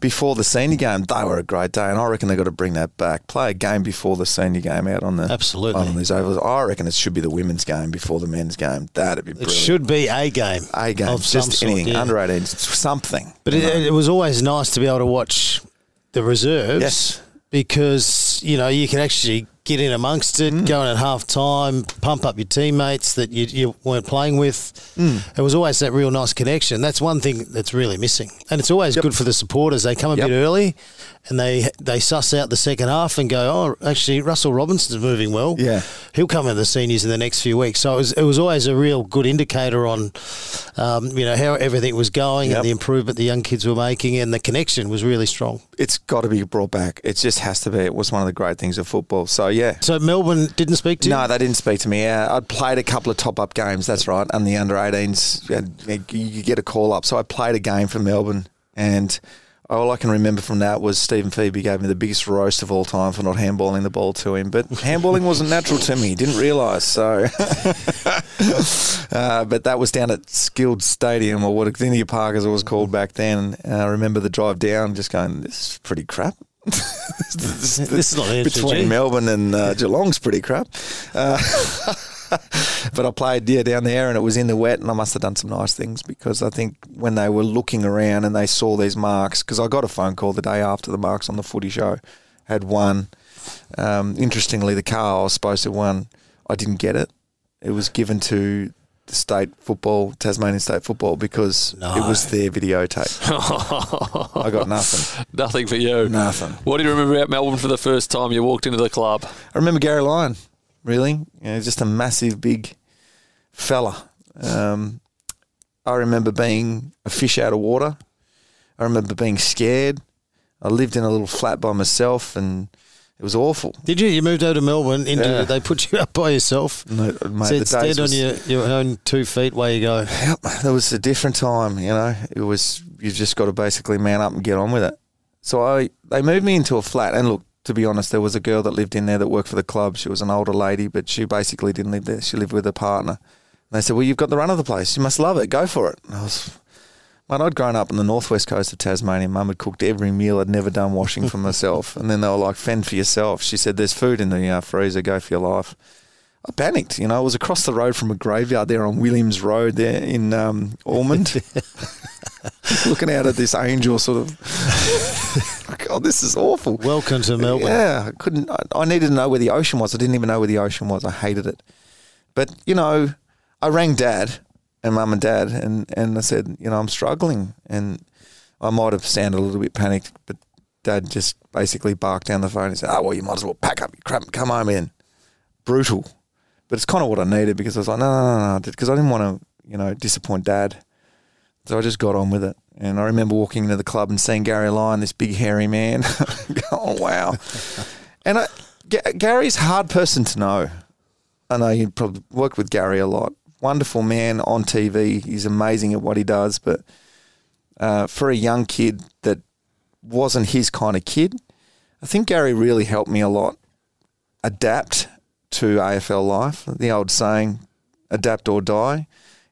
[SPEAKER 2] before the senior game. They were a great day, and I reckon they've got to bring that back. Play a game before the senior game out on the
[SPEAKER 3] Absolutely.
[SPEAKER 2] on these ovals. I reckon it should be the women's game before the men's game. That'd be
[SPEAKER 3] It should be a game.
[SPEAKER 2] a game,
[SPEAKER 3] of some
[SPEAKER 2] just
[SPEAKER 3] sort,
[SPEAKER 2] anything
[SPEAKER 3] yeah.
[SPEAKER 2] Under 18, something.
[SPEAKER 3] But it, it was always nice to be able to watch the reserves.
[SPEAKER 2] Yes.
[SPEAKER 3] Because, you know, you can actually get in amongst it, mm. go in at half time, pump up your teammates that you, you weren't playing with. Mm. It was always that real nice connection. That's one thing that's really missing. And it's always good for the supporters. They come a
[SPEAKER 2] Yep.
[SPEAKER 3] bit early and they they suss out the second half and go, oh, actually, Russell Robertson's moving well.
[SPEAKER 2] Yeah.
[SPEAKER 3] He'll come in the seniors in the next few weeks. So it was, it was always a real good indicator on, um, you know, how everything was going
[SPEAKER 2] Yep.
[SPEAKER 3] and the improvement the young kids were making, and the connection was really strong.
[SPEAKER 2] it's got to be brought back. It just has to be. It was one of the great things of football. So yeah,
[SPEAKER 3] So Melbourne didn't speak to you?
[SPEAKER 2] No, they didn't speak to me. Yeah, I'd played a couple of top up games. That's right, and the under 18s. and You you get a call up, so I played a game for Melbourne, and all I can remember from that was Steven Febey gave me the biggest roast of all time for not handballing the ball to him. But handballing wasn't natural to me. Didn't realise. So, uh, but that was down at Skilled Stadium or what Kardinia Park as it was called back then. And I remember the drive down, just going, "This is pretty crap."
[SPEAKER 3] This is not
[SPEAKER 2] between Melbourne and uh, Geelong's pretty crap. Uh, but I played yeah down there, and it was in the wet, and I must have done some nice things because I think when they were looking around and they saw these marks, because I got a phone call the day after the marks on the Footy Show had won. Um, interestingly, the car I was supposed to win, I didn't get it. It was given to the state football, Tasmanian state football, because it was their videotape. I got nothing.
[SPEAKER 1] Nothing for you.
[SPEAKER 2] Nothing.
[SPEAKER 1] What do you remember about Melbourne for the first time you walked into the club?
[SPEAKER 2] I remember Garry Lyon, really. You know, just a massive, big fella. Um, I remember being a fish out of water. I remember being scared. I lived in a little flat by myself, and it was awful.
[SPEAKER 3] Did you? You moved over to Melbourne. Into
[SPEAKER 2] Yeah.
[SPEAKER 3] they put you up by yourself.
[SPEAKER 2] No, mate,
[SPEAKER 3] Said stand on your, your own two feet. Way you go.
[SPEAKER 2] Yep, there was a different time. You know, it was You've just got to basically man up and get on with it. So I they moved me into a flat, and look, to be honest, there was a girl that lived in there that worked for the club. She was an older lady, but she basically didn't live there. She lived with a partner. And they said, "Well, you've got the run of the place. You must love it. Go for it." And I was. Mate, I'd grown up on the northwest coast of Tasmania. Mum had cooked every meal. I'd never done washing for myself. And then they were like, fend for yourself. She said, there's food in the uh, freezer. Go for your life. I panicked. You know, I was across the road from a graveyard there on Williams Road there in um, Ormond. Looking out at this angel sort of, oh, this is awful.
[SPEAKER 3] Welcome to Melbourne.
[SPEAKER 2] Yeah, I couldn't. I, I needed to know where the ocean was. I didn't even know where the ocean was. I hated it. But you know, I rang dad and mum and dad, and and I said, you know, I'm struggling, and I might have sounded a little bit panicked, but dad just basically barked down the phone and said, "Oh well, you might as well pack up your crap and come home in." Brutal, but it's kind of what I needed because I was like, no, no, no, no, because I didn't want to, you know, disappoint dad. So I just got on with it. And I remember walking into the club and seeing Garry Lyon, this big hairy man. oh, wow. and I, Ga- Garry's a hard person to know. I know you probably worked with Garry a lot. Wonderful man on TV. He's amazing at what he does. But uh, for a young kid that wasn't his kind of kid, I think Garry really helped me a lot adapt to AFL life. The old saying, adapt or die.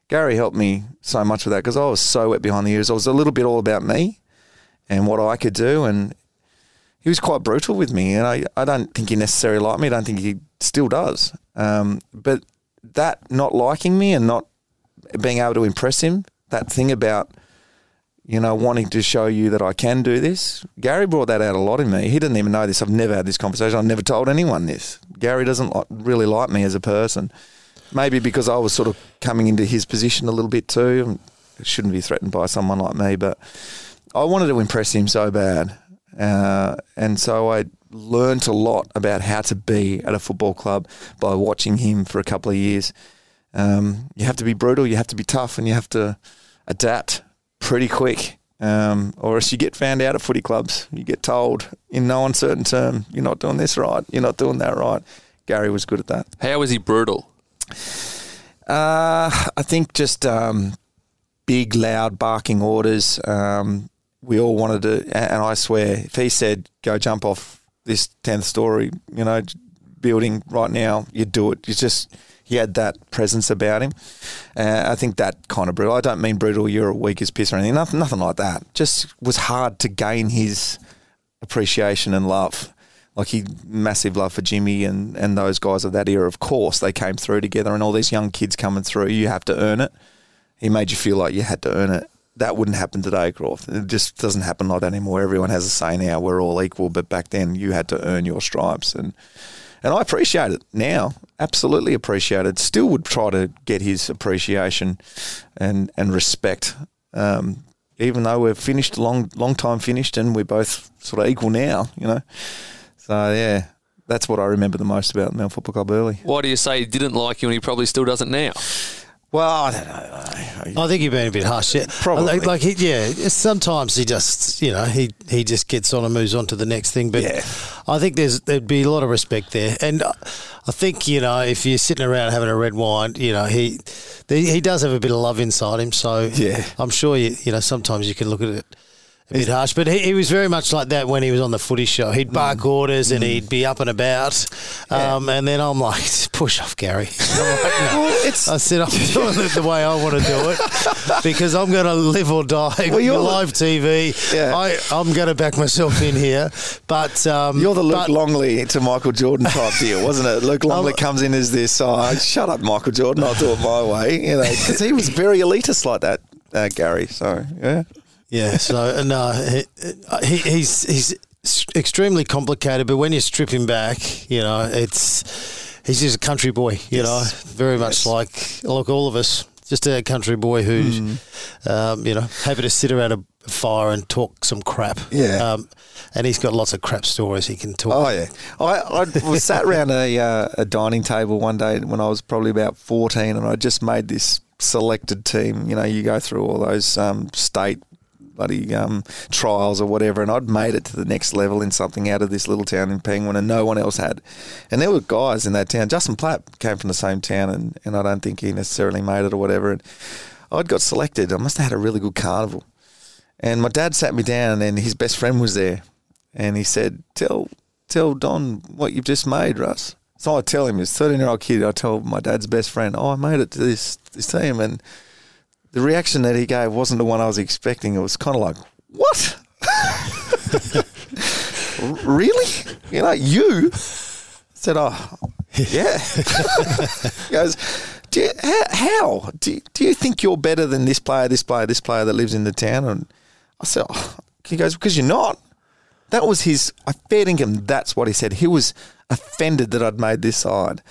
[SPEAKER 2] Garry helped me so much with that because I was so wet behind the ears. I was a little bit all about me and what I could do, and he was quite brutal with me. And I, I don't think he necessarily liked me. I don't think he still does. Um, but that not liking me and not being able to impress him, that thing about you know wanting to show you that I can do this, Garry brought that out a lot in me. He didn't even know this. I've never had this conversation. I've never told anyone this. Garry doesn't like, really like me as a person. Maybe because I was sort of coming into his position a little bit too. I shouldn't be threatened by someone like me, but I wanted to impress him so bad. Uh, and so I learnt a lot about how to be at a football club by watching him for a couple of years. Um, you have to be brutal, you have to be tough, and you have to adapt pretty quick. Um, or else you get found out at footy clubs. You get told in no uncertain term, you're not doing this right, you're not doing that right. Garry was good at that.
[SPEAKER 1] How was he brutal?
[SPEAKER 2] Uh, I think just um, big, loud, barking orders. Um, we all wanted to, and I swear, if he said, "Go jump off this tenth story," you know, building right now, you'd do it. You just he had that presence about him. Uh, I think that kind of brutal. I don't mean brutal. You're a weak as piss or anything. Nothing, nothing like that. Just was hard to gain his appreciation and love. Like he massive love for Jimmy and, and those guys of that era. Of course, they came through together, and all these young kids coming through. You have to earn it. He made you feel like you had to earn it. That wouldn't happen today, Crawf. It just doesn't happen like that anymore. Everyone has a say now. We're all equal, but back then you had to earn your stripes, and and I appreciate it now. Absolutely appreciate it. Still would try to get his appreciation and and respect. Um, even though we're finished, long long time finished, and we're both sort of equal now, you know. So yeah, that's what I remember the most about Melbourne Football Club early.
[SPEAKER 1] Why do you say he didn't like you and he probably still doesn't now?
[SPEAKER 2] Well, I don't know.
[SPEAKER 3] I think you've been a bit harsh. Yeah.
[SPEAKER 2] Probably.
[SPEAKER 3] Like, like he, yeah, sometimes he just, you know, he, he just gets on and moves on to the next thing. But
[SPEAKER 2] Yeah.
[SPEAKER 3] I think there's there'd be a lot of respect there, and I I think you know if you're sitting around having a red wine, you know he he does have a bit of love inside him. So
[SPEAKER 2] Yeah.
[SPEAKER 3] I'm sure you you know sometimes you can look at it. A bit harsh, but he, he was very much like that when he was on the footy show. He'd bark orders and he'd be up and about, um, and then I'm like, push off, Garry. Like, no. I said I'm doing it the way I want to do it because I'm going to live or die.
[SPEAKER 2] Well, you're
[SPEAKER 3] live TV.
[SPEAKER 2] Yeah.
[SPEAKER 3] I, I'm going to back myself in here, but um,
[SPEAKER 2] You're the Luke
[SPEAKER 3] but-
[SPEAKER 2] Longley to Michael Jordan type deal, wasn't it? Luke Longley comes in as this, oh, shut up, Michael Jordan, I'll do it my way. You know, because he was very elitist like that, uh, Garry. So, yeah.
[SPEAKER 3] Yeah, so no, he, he, he's he's extremely complicated. But when you strip him back, you know, it's he's just a country boy. You know, very much
[SPEAKER 2] Yes.
[SPEAKER 3] like like all of us, just a country boy who's
[SPEAKER 2] Hmm.
[SPEAKER 3] um, you know happy to sit around a fire and talk some crap.
[SPEAKER 2] Yeah.
[SPEAKER 3] um, and he's got lots of crap stories he can talk.
[SPEAKER 2] Oh, yeah. I, I was sat around a, uh, a dining table one day when I was probably about 14 and I just made this selected team. You know, you go through all those um, state bloody um, trials or whatever, and I'd made it to the next level in something out of this little town in Penguin, and no one else had. And there were guys in that town. Justin Platt came from the same town, and, and I don't think he necessarily made it or whatever. And I'd got selected. I must have had a really good carnival. And my dad sat me down, and his best friend was there, and he said, "Tell, tell Don what you've just made, Russ." So I tell him, this thirteen-year-old kid. I tell my dad's best friend, "Oh, I made it to this this team," and the reaction that he gave wasn't the one I was expecting. It was kind of like, "What? really? You know, you?" Said, "Oh, yeah." he goes, do you, how? Do, you, do you think you're better than this player, this player, this player that lives in the town? And I said, oh. he goes, because you're not. That was his, I fair him that's what he said. He was offended that I'd made this side.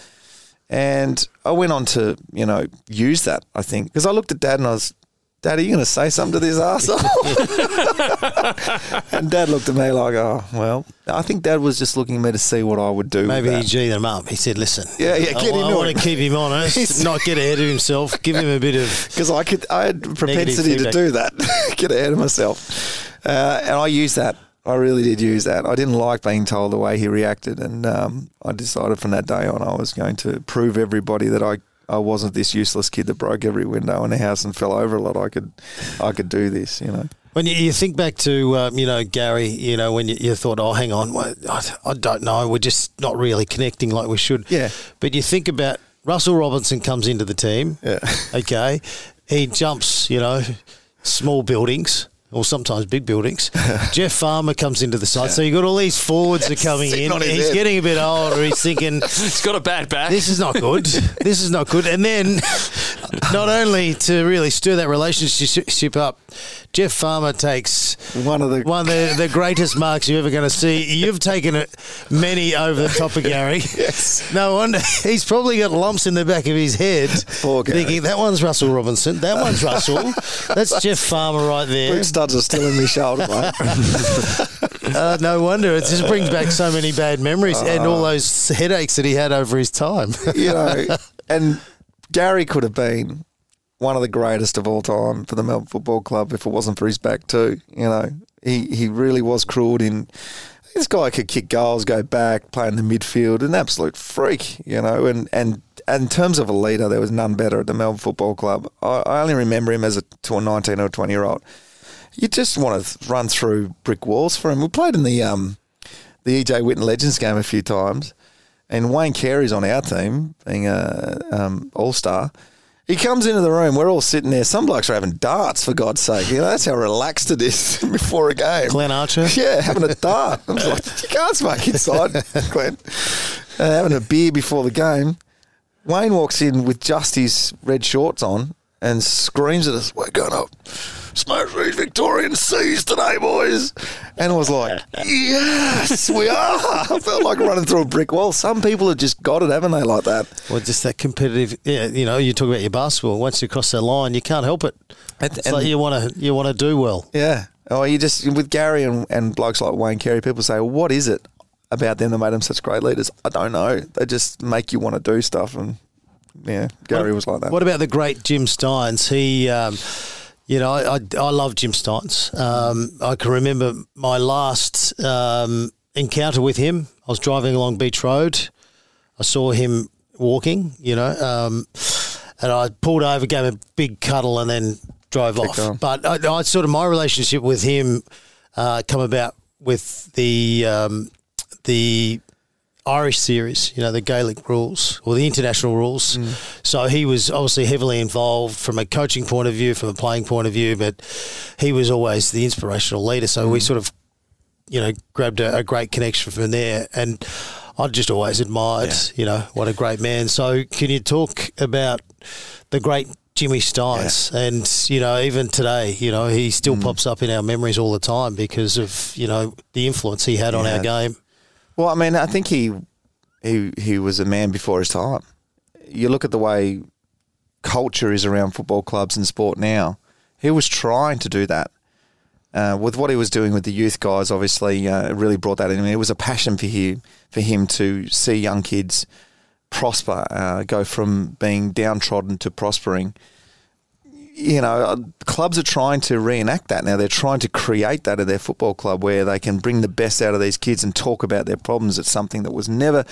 [SPEAKER 2] And I went on to, you know, use that, I think, because I looked at dad and I was, Dad, are you going to say something to this asshole? and Dad looked at me like, oh, well, I think Dad was just looking at me to see what I would do.
[SPEAKER 3] Maybe
[SPEAKER 2] he
[SPEAKER 3] G'd him up. He said, listen,
[SPEAKER 2] yeah, yeah, get
[SPEAKER 3] I,
[SPEAKER 2] I
[SPEAKER 3] want to keep him honest, not get ahead of himself, give him a bit of.
[SPEAKER 2] Because I could, I had propensity to do that, get ahead of myself. Uh, and I used that. I really did use that. I didn't like being told the way he reacted, and um, I decided from that day on I was going to prove everybody that I I wasn't this useless kid that broke every window in the house and fell over a lot. I could, I could do this, you know.
[SPEAKER 3] When you, you think back to, um, you know, Garry, you know, when you, you thought, oh, hang on, I, I don't know, we're just not really connecting like we should.
[SPEAKER 2] Yeah.
[SPEAKER 3] But you think about Russell Robertson comes into the team.
[SPEAKER 2] Yeah.
[SPEAKER 3] Okay. He jumps, you know, small buildings or sometimes big buildings. Jeff Farmer comes into the side, yeah. so you've got all these forwards that are coming in. He's head. getting a bit older. He's thinking,
[SPEAKER 1] he's got a bad back.
[SPEAKER 3] This is not good. this is not good. And then, not only to really stir that relationship up, Jeff Farmer takes
[SPEAKER 2] one of the
[SPEAKER 3] one of the, the greatest marks you're ever going to see. You've taken it many over the top of Garry.
[SPEAKER 2] yes.
[SPEAKER 3] No wonder he's probably got lumps in the back of his head, thinking that one's Russell Robertson, that one's Russell, that's Jeff Farmer right there.
[SPEAKER 2] Boot studs are still in my shoulder, mate.
[SPEAKER 3] uh, no wonder it just brings back so many bad memories uh, and all those headaches that he had over his time.
[SPEAKER 2] you know, and Garry could have been one of the greatest of all time for the Melbourne Football Club if it wasn't for his back too. You know, he, he really was cruel in this guy could kick goals, go back, play in the midfield, an absolute freak, you know, and, and, and in terms of a leader, there was none better at the Melbourne Football Club. I, I only remember him as a to a nineteen or twenty year old. You just want to run through brick walls for him. We played in the um, the EJ Whitten Legends game a few times, and Wayne Carey's on our team, being a um, all star he comes into the room. We're all sitting there. Some blokes are having darts, for God's sake. You know, that's how relaxed it is before a game.
[SPEAKER 3] Glenn Archer?
[SPEAKER 2] Yeah, having a dart. I was like, you can't smoke inside, Glenn. Uh, having a beer before the game. Wayne walks in with just his red shorts on and screams at us, We're going up smash these Victorian seas today, boys. And I was like, yes, we are. I felt like running through a brick wall. Some people have just got it, haven't they, like that?
[SPEAKER 3] Well, just that competitive, yeah, you know, you talk about your basketball. Once you cross that line, you can't help it. And, it's and like you want to you want to do well.
[SPEAKER 2] Yeah. Oh, you just, with Garry and, and blokes like Wayne Carey, people say, well, what is it about them that made them such great leaders? I don't know. They just make you want to do stuff. And yeah, Garry
[SPEAKER 3] what,
[SPEAKER 2] was like that.
[SPEAKER 3] What about the great Jim Stynes? He, um, you know, I, I love Jim Stynes. Um, I can remember my last um, encounter with him. I was driving along Beach Road. I saw him walking, you know, um, and I pulled over, gave him a big cuddle, and then drove off. But I, I, sort of my relationship with him uh, come about with the um, the Irish series, you know, the Gaelic rules or the international rules. Mm. So he was obviously heavily involved from a coaching point of view, from a playing point of view, but he was always the inspirational leader. So mm. we sort of, you know, grabbed a, a, great connection from there. And I just always admired, yeah. you know, what a great man. So can you talk about the great Jimmy Stynes. Yeah. And, you know, even today, you know, he still mm. pops up in our memories all the time because of, you know, the influence he had yeah. on our game.
[SPEAKER 2] Well, I mean, I think he he he was a man before his time. You look at the way culture is around football clubs and sport now. He was trying to do that. Uh, with what he was doing with the youth guys, obviously, uh, really brought that in. I mean, it was a passion for him for him to see young kids prosper, uh, go from being downtrodden to prospering you know, uh, clubs are trying to reenact that now. They're trying to create that at their football club where they can bring the best out of these kids and talk about their problems. It's something that was never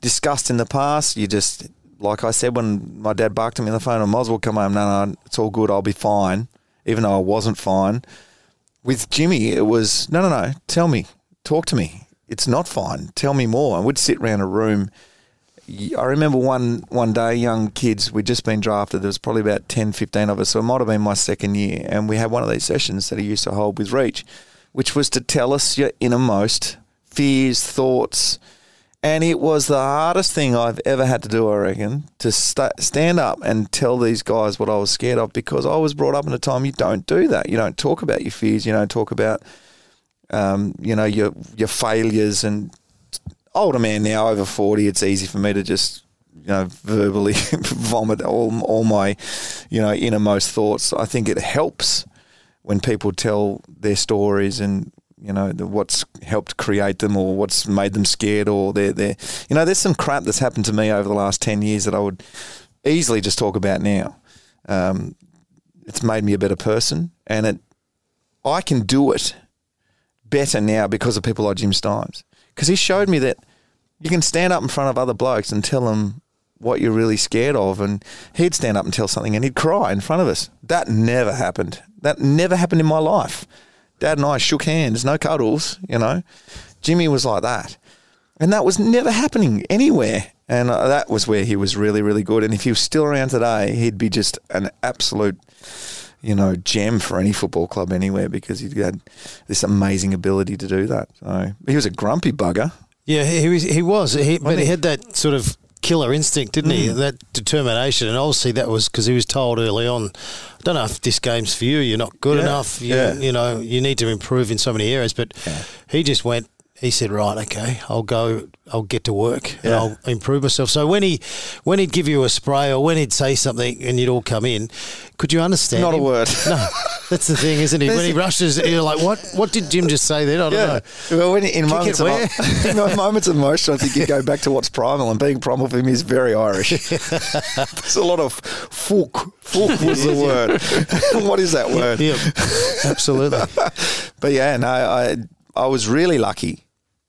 [SPEAKER 2] discussed in the past. You just, like I said, when my dad barked at me on the phone, I might as well come home. No, no, it's all good. I'll be fine, even though I wasn't fine. With Jimmy, it was, no, no, no, tell me, talk to me. It's not fine. Tell me more. I would sit around a room I remember one one day, young kids, we'd just been drafted. There was probably about 10, 15 of us, so it might have been my second year. And we had one of these sessions that he used to hold with Reach, which was to tell us your innermost fears, thoughts. And it was the hardest thing I've ever had to do, I reckon, to st- stand up and tell these guys what I was scared of because I was brought up in a time you don't do that. You don't talk about your fears. You don't talk about, um, you know, your your failures and older man now, over 40, it's easy for me to just, you know, verbally vomit all, all my, you know, innermost thoughts. I think it helps when people tell their stories and, you know, the, what's helped create them or what's made them scared or they're, they're, you know, there's some crap that's happened to me over the last 10 years that I would easily just talk about now. Um, it's made me a better person and it, I can do it better now because of people like Jim Stynes because he showed me that you can stand up in front of other blokes and tell them what you're really scared of, and he'd stand up and tell something, and he'd cry in front of us. That never happened. That never happened in my life. Dad and I shook hands, no cuddles, you know. Jimmy was like that, and that was never happening anywhere. And uh, that was where he was really, really good. And if he was still around today, he'd be just an absolute you know, gem for any football club anywhere because he had this amazing ability to do that. So he was a grumpy bugger.
[SPEAKER 3] Yeah, he was. He was. He, but he had that sort of killer instinct, didn't he?
[SPEAKER 2] Mm.
[SPEAKER 3] That determination, and obviously that was because he was told early on, "I don't know if this game's for you. You're not good
[SPEAKER 2] Yeah,
[SPEAKER 3] enough. You,
[SPEAKER 2] yeah.
[SPEAKER 3] you know, you need to improve in so many areas." But he just went. He said, "Right, okay, I'll go. I'll get to work and
[SPEAKER 2] Yeah.
[SPEAKER 3] I'll improve myself." So when he when he'd give you a spray or when he'd say something and you'd all come in, could you understand?
[SPEAKER 2] Not a word.
[SPEAKER 3] No, that's the thing, isn't it? When he rushes, you're like, "What? What did Jim just say then?" I don't know.
[SPEAKER 2] Well, when, in, moments of, in moments of emotion, I think you go back to what's primal, and being primal for him is very Irish. There's a lot of folk. Folk was the word. what is that word?
[SPEAKER 3] Yeah, absolutely.
[SPEAKER 2] But yeah, no, I I was really lucky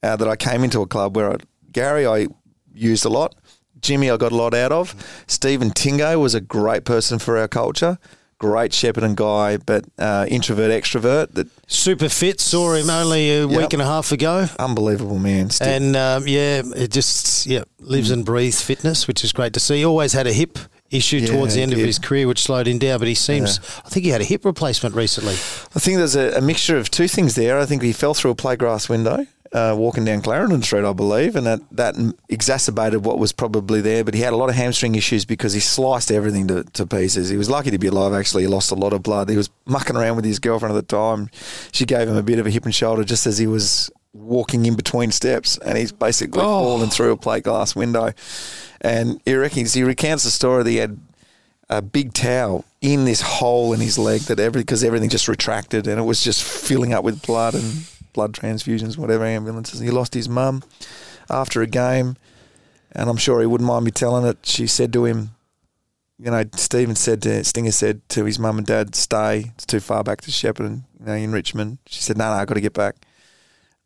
[SPEAKER 2] uh, that I came into a club where I, Garry I used a lot. Jimmy I got a lot out of. Stephen Tingay was a great person for our culture. Great Shepparton guy, but uh, introvert extrovert. That
[SPEAKER 3] Super fit. Saw him only a
[SPEAKER 2] Yep.
[SPEAKER 3] week and a half ago.
[SPEAKER 2] unbelievable man. Still,
[SPEAKER 3] And um, yeah, it just yeah lives and breathes fitness, which is great to see. He always had a hip issue
[SPEAKER 2] Yeah,
[SPEAKER 3] towards the end of his career, which slowed him down. But he seems, I think he had a hip replacement recently.
[SPEAKER 2] I think there's a, a mixture of two things there. I think he fell through a play grass window. Uh, walking down Clarendon Street, I believe, and that, that exacerbated what was probably there. But he had a lot of hamstring issues because he sliced everything to, to pieces. He was lucky to be alive, actually. He lost a lot of blood. He was mucking around with his girlfriend at the time. She gave him a bit of a hip and shoulder just as he was walking in between steps, and he's basically fallen through a plate glass window. And he reckons, he recounts the story that he had a big towel in this hole in his leg that every because everything just retracted and it was just filling up with blood and blood transfusions, whatever ambulances. He lost his mum after a game, and I'm sure he wouldn't mind me telling it. She said to him, you know, Stephen said to Stinger said to his mum and dad, "Stay. It's too far back to Shepparton, you know, in Richmond." She said, "No, no, I got to get back."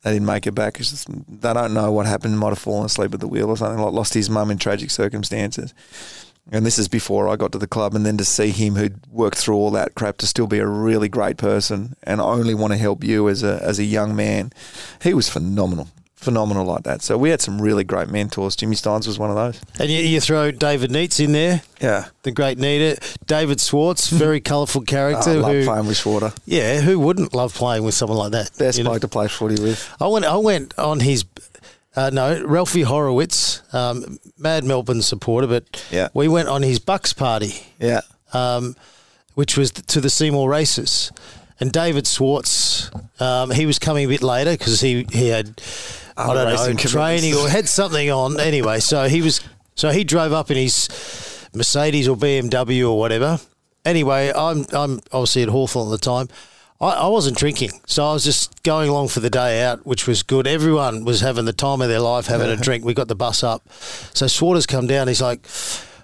[SPEAKER 2] They didn't make it back. Just, they don't know what happened. Might have fallen asleep at the wheel or something. Like lost his mum in tragic circumstances. And this is before I got to the club, and then to see him who'd worked through all that crap to still be a really great person and only want to help you as a as a young man, he was phenomenal, phenomenal like that. So we had some really great mentors. Jimmy Stynes was one of those.
[SPEAKER 3] And you, you throw David Neitz in there,
[SPEAKER 2] Yeah,
[SPEAKER 3] the great Neater. David Schwarz, very colourful oh,
[SPEAKER 2] I
[SPEAKER 3] character.
[SPEAKER 2] love
[SPEAKER 3] who,
[SPEAKER 2] playing with Schwarter.
[SPEAKER 3] yeah, who wouldn't love playing with someone like that?
[SPEAKER 2] Best
[SPEAKER 3] know?
[SPEAKER 2] bloke to play footy with.
[SPEAKER 3] I went. I went on his. Uh, no, Ralphie Horowitz, um, mad Melbourne supporter, but
[SPEAKER 2] Yeah.
[SPEAKER 3] we went on his Bucks party,
[SPEAKER 2] Yeah,
[SPEAKER 3] um, which was to the Seymour races. And David Schwarz, um, he was coming a bit later because he, he had, I don't know, training or had something on. Anyway, so he was, so he drove up in his Mercedes or BMW or whatever. Anyway, I'm I'm obviously at Hawthorn at the time. I, I wasn't drinking, so I was just going along for the day out, which was good. Everyone was having the time of their life, having a drink. We got the bus up, so Swarter's come down. He's like,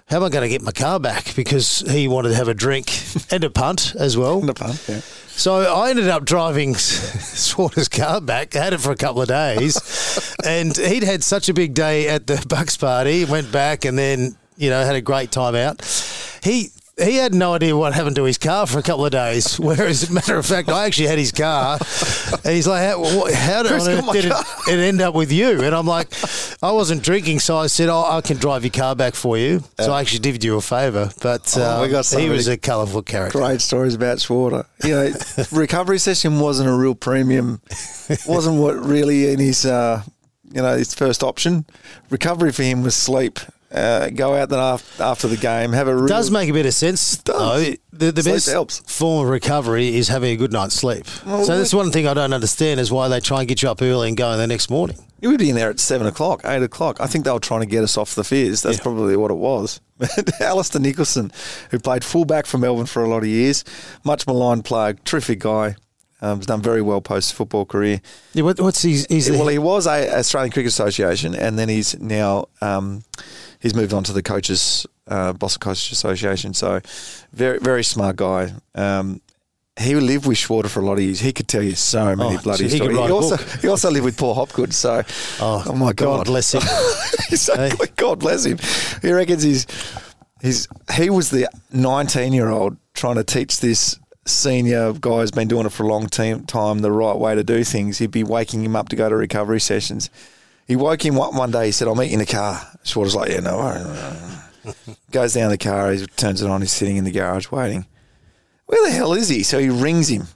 [SPEAKER 3] how am I going to get my car back? Because he wanted to have a drink and a punt as well.
[SPEAKER 2] In the pun, yeah.
[SPEAKER 3] So I ended up driving Swarter's car back. Had it for a couple of days, and he'd had such a big day at the Bucks party. Went back and then you know had a great time out. He he had no idea what happened to his car for a couple of days. Whereas, matter of fact, I actually had his car, and he's like, "How, what, how did, earth did it, it end up with you?" And I'm like, "I wasn't drinking, so I said, oh, I can drive your car back for you." So I actually did you a favour, but
[SPEAKER 2] Oh,
[SPEAKER 3] um,
[SPEAKER 2] got so
[SPEAKER 3] he was a colourful character.
[SPEAKER 2] Great stories about Schwarter. You know, recovery session wasn't a real premium. wasn't what really in his, uh, you know, his first option. Recovery for him was sleep. Uh, go out then after, after the game, have a real,
[SPEAKER 3] does make a bit of sense.
[SPEAKER 2] Does.
[SPEAKER 3] Though. The, the best
[SPEAKER 2] helps.
[SPEAKER 3] form of recovery is having a good night's sleep.
[SPEAKER 2] Well,
[SPEAKER 3] so that's one thing I don't understand is why they try and get you up early and go the next morning.
[SPEAKER 2] You would be in there at seven o'clock, eight o'clock. I think they were trying to get us off the fizz. That's
[SPEAKER 3] Yeah.
[SPEAKER 2] probably what it was. Alistair Nicholson, who played fullback for Melbourne for a lot of years, much maligned player, terrific guy, um, has done very well post football career.
[SPEAKER 3] Yeah, what, what's his? He's
[SPEAKER 2] well, he was a Australian Cricket Association, and then he's now um, he's moved on to the coaches uh, Boston Coaches Association. So very very smart guy. Um, he lived with Schwarter for a lot of years. He could tell you so many
[SPEAKER 3] Oh,
[SPEAKER 2] bloody
[SPEAKER 3] so he
[SPEAKER 2] stories. He also he also lived with Paul Hopgood. So
[SPEAKER 3] oh,
[SPEAKER 2] my god,
[SPEAKER 3] God bless him.
[SPEAKER 2] exactly. God bless him. He reckons he's he's he was the 19 year old trying to teach this senior guy who's been doing it for a long time the right way to do things. He'd be waking him up to go to recovery sessions. He woke him up one day. He said, "I'll meet you in the car." Schwarter's like, "Yeah, no." worries." Goes down the car. He turns it on. He's sitting in the garage waiting. Where the hell is he? So he rings him.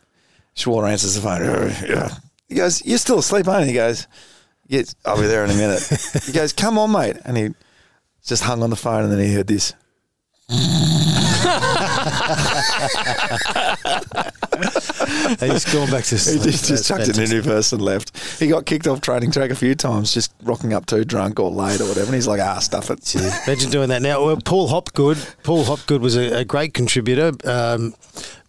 [SPEAKER 2] Schwarter answers the phone. He goes, "You're still asleep, aren't you?" He goes, "Yes, I'll be there in a minute." he goes, "Come on, mate," and he just hung on the phone, and then he heard this.
[SPEAKER 3] He's gone back to
[SPEAKER 2] He just, just chucked it in
[SPEAKER 3] fantastic.
[SPEAKER 2] reverse and left. He got kicked off training track a few times, just rocking up too drunk or late or whatever. And he's like, "Ah, stuff it."
[SPEAKER 3] Imagine doing that now. Well, Paul Hopgood. Paul Hopgood was a, a great contributor. Um,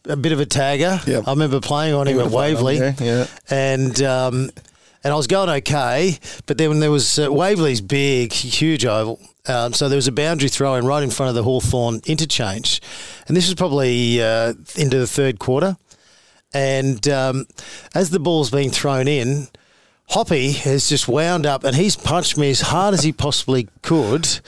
[SPEAKER 3] a bit of a tagger.
[SPEAKER 2] Yep.
[SPEAKER 3] I remember playing on him at
[SPEAKER 2] would've played on
[SPEAKER 3] Waverley.
[SPEAKER 2] yeah.
[SPEAKER 3] And um, and I was going okay, but then when there was uh, Waverley's big, huge oval. Um, so there was a boundary throw in right in front of the Hawthorn interchange, and this was probably uh, into the third quarter. And um, as the ball's being thrown in, Hoppy has just wound up and he's punched me as hard as he possibly could,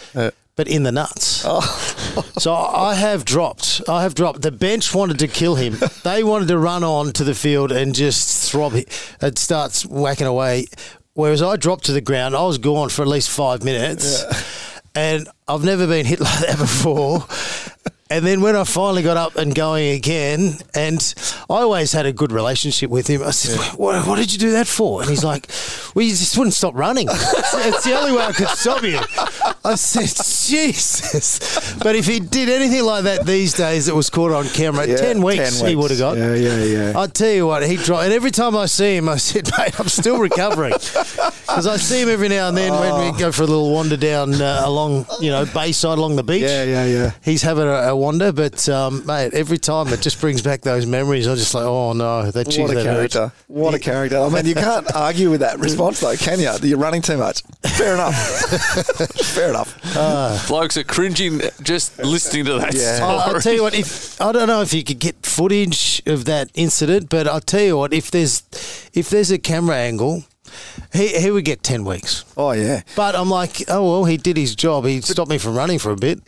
[SPEAKER 3] but in the nuts. Oh. so I have dropped. I have dropped. The bench wanted to kill him. They wanted to run on to the field and just throb it. It starts whacking away. Whereas I dropped to the ground, I was gone for at least five minutes. And I've never been hit like that before. And then when I finally got up and going again, and I always had a good relationship with him, I said, what, what did you do that for? And he's like, Well, you just wouldn't stop running. it's the only way I could stop you. I said, Jesus. But if he did anything like that these days that was caught on camera,
[SPEAKER 2] Yeah,
[SPEAKER 3] 10 weeks,
[SPEAKER 2] 10
[SPEAKER 3] he would have got.
[SPEAKER 2] Yeah, yeah, yeah.
[SPEAKER 3] I tell you what, he dropped, and every time I see him, I said, "Mate, I'm still recovering," because I see him every now and then when we go for a little wander down uh, along, you know, Bayside along the beach.
[SPEAKER 2] Yeah, yeah, yeah.
[SPEAKER 3] He's having a, a wander, but um, mate, every time it just brings back those memories. I'm just like, oh no, that geez,
[SPEAKER 2] What a
[SPEAKER 3] that hurt.
[SPEAKER 2] character. What a character. I mean, you can't argue with that response, though, can you? That You're running too much. Fair enough. Fair enough.
[SPEAKER 1] Blokes are cringing just listening to that
[SPEAKER 2] Yeah.
[SPEAKER 1] story.
[SPEAKER 3] I- I'll tell you what. If I don't know if you could get footage of that incident, but I'll tell you what. If there's if there's a camera angle, he he would get ten weeks.
[SPEAKER 2] Oh, yeah.
[SPEAKER 3] But I'm like, oh well, he did his job. He stopped me from running for a bit.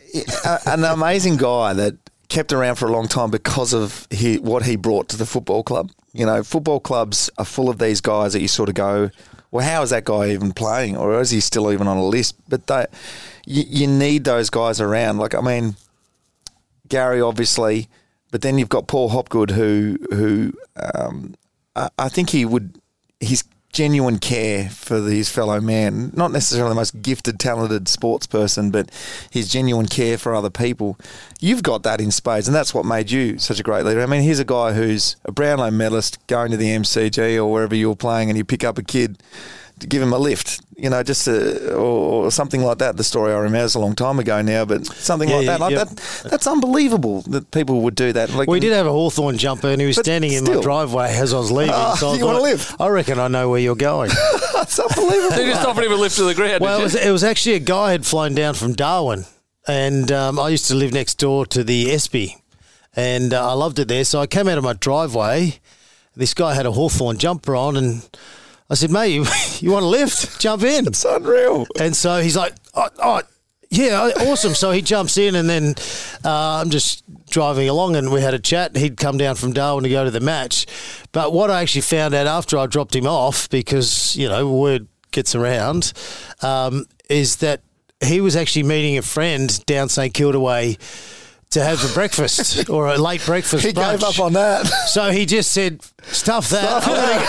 [SPEAKER 2] an amazing guy that kept around for a long time because of he, what he brought to the football club. You know, football clubs are full of these guys that you sort of go, well, how is that guy even playing, or is he still even on a list? But they, you, you need those guys around. Like, I mean, Garry obviously, but then you've got Paul Hopgood, who who um, I, I think he would his genuine care for his fellow man, not necessarily the most gifted, talented sports person, but his genuine care for other people. You've got that in spades, and that's what made you such a great leader. I mean, here's a guy who's a Brownlow medalist going to the MCG or wherever you're playing, and you pick up a kid give him a lift, you know, just a, or, or something like that. The story I remember is a long time ago now, but something
[SPEAKER 3] Yeah,
[SPEAKER 2] like
[SPEAKER 3] yeah,
[SPEAKER 2] that. Like
[SPEAKER 3] yeah.
[SPEAKER 2] that, that's unbelievable that people would do that. Like,
[SPEAKER 3] We did have a Hawthorn jumper, and he was
[SPEAKER 2] But
[SPEAKER 3] standing in my driveway as I was leaving.
[SPEAKER 2] Ah,
[SPEAKER 3] so I
[SPEAKER 2] you wanna
[SPEAKER 3] thought,
[SPEAKER 2] live?
[SPEAKER 3] I reckon I know where you're going.
[SPEAKER 2] that's unbelievable.
[SPEAKER 1] They just offered him a lift to the ground.
[SPEAKER 3] well, it was, it was actually a guy had flown down from Darwin. and um, I used to live next door to the Espy, and uh, I loved it there. So I came out of my driveway. This guy had a Hawthorn jumper on, and I said, "Mate, you, you want a lift? Jump in."
[SPEAKER 2] It's unreal.
[SPEAKER 3] And so he's like, oh, oh yeah, awesome. So he jumps in, and then uh, I'm just driving along, and we had a chat. He'd come down from Darwin to go to the match. But what I actually found out after I dropped him off, because, you know, word gets around, um, is that he was actually meeting a friend down St Kilda Way to have a breakfast or a late breakfast.
[SPEAKER 2] He
[SPEAKER 3] brunch.
[SPEAKER 2] gave up on that.
[SPEAKER 3] So he just said, "Stuff that." I'm, gonna-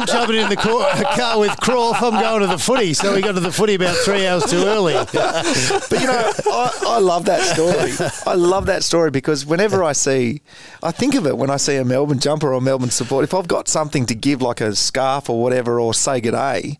[SPEAKER 3] I'm jumping in the car, car with Crawf. I'm going to the footy. So we got to the footy about three hours too early.
[SPEAKER 2] But you know, I, I love that story. I love that story because whenever I see, I think of it when I see a Melbourne jumper or Melbourne support. If I've got something to give, like a scarf or whatever, or say good day,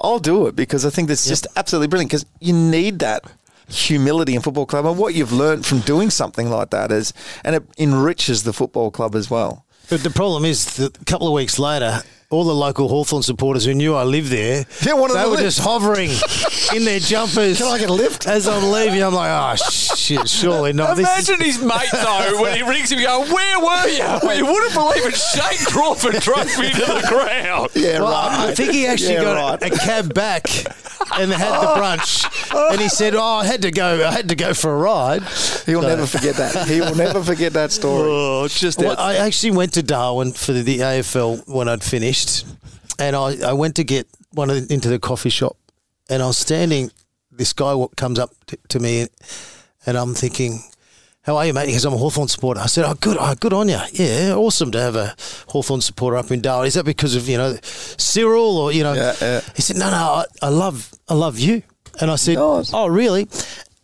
[SPEAKER 2] I'll do it because I think that's just absolutely brilliant. Because you need that humility in football club and what you've learned from doing something like that is, and it enriches the football club as well.
[SPEAKER 3] But the problem is that a couple of weeks later, all the local Hawthorn supporters who knew I lived there,
[SPEAKER 2] Yeah, one of
[SPEAKER 3] they
[SPEAKER 2] the
[SPEAKER 3] were
[SPEAKER 2] lift.
[SPEAKER 3] just hovering in their jumpers.
[SPEAKER 2] Can I get a lift?
[SPEAKER 3] As I'm leaving, I'm like, oh, shit, surely not. This
[SPEAKER 1] Imagine his mate though when he rings him, going, "Where were you?" Well, you wouldn't believe it. Shane Crawford drove me to the ground.
[SPEAKER 2] Yeah,
[SPEAKER 3] Well,
[SPEAKER 2] right.
[SPEAKER 3] I think he actually
[SPEAKER 2] Yeah,
[SPEAKER 3] got
[SPEAKER 2] right.
[SPEAKER 3] a cab back and they had the brunch. And he said, "Oh, I had to go. I had to go for a ride."
[SPEAKER 2] He'll never forget that. He will never forget that story.
[SPEAKER 1] Oh, just
[SPEAKER 3] Well, I actually went to Darwin for the AFL when I'd finished, and I, I went to get one of the, into the coffee shop, and I was standing. This guy comes up to, to me, and I'm thinking, "How are you, mate?" Because I'm a Hawthorn supporter. I said, "Oh, good, oh, good on you. Yeah, awesome to have a Hawthorn supporter up in Darwin. Is that because of you know Cyril or you know?"
[SPEAKER 2] Yeah, yeah.
[SPEAKER 3] He said, "No, no, I, I love, I love you." And I said, "Oh, really?"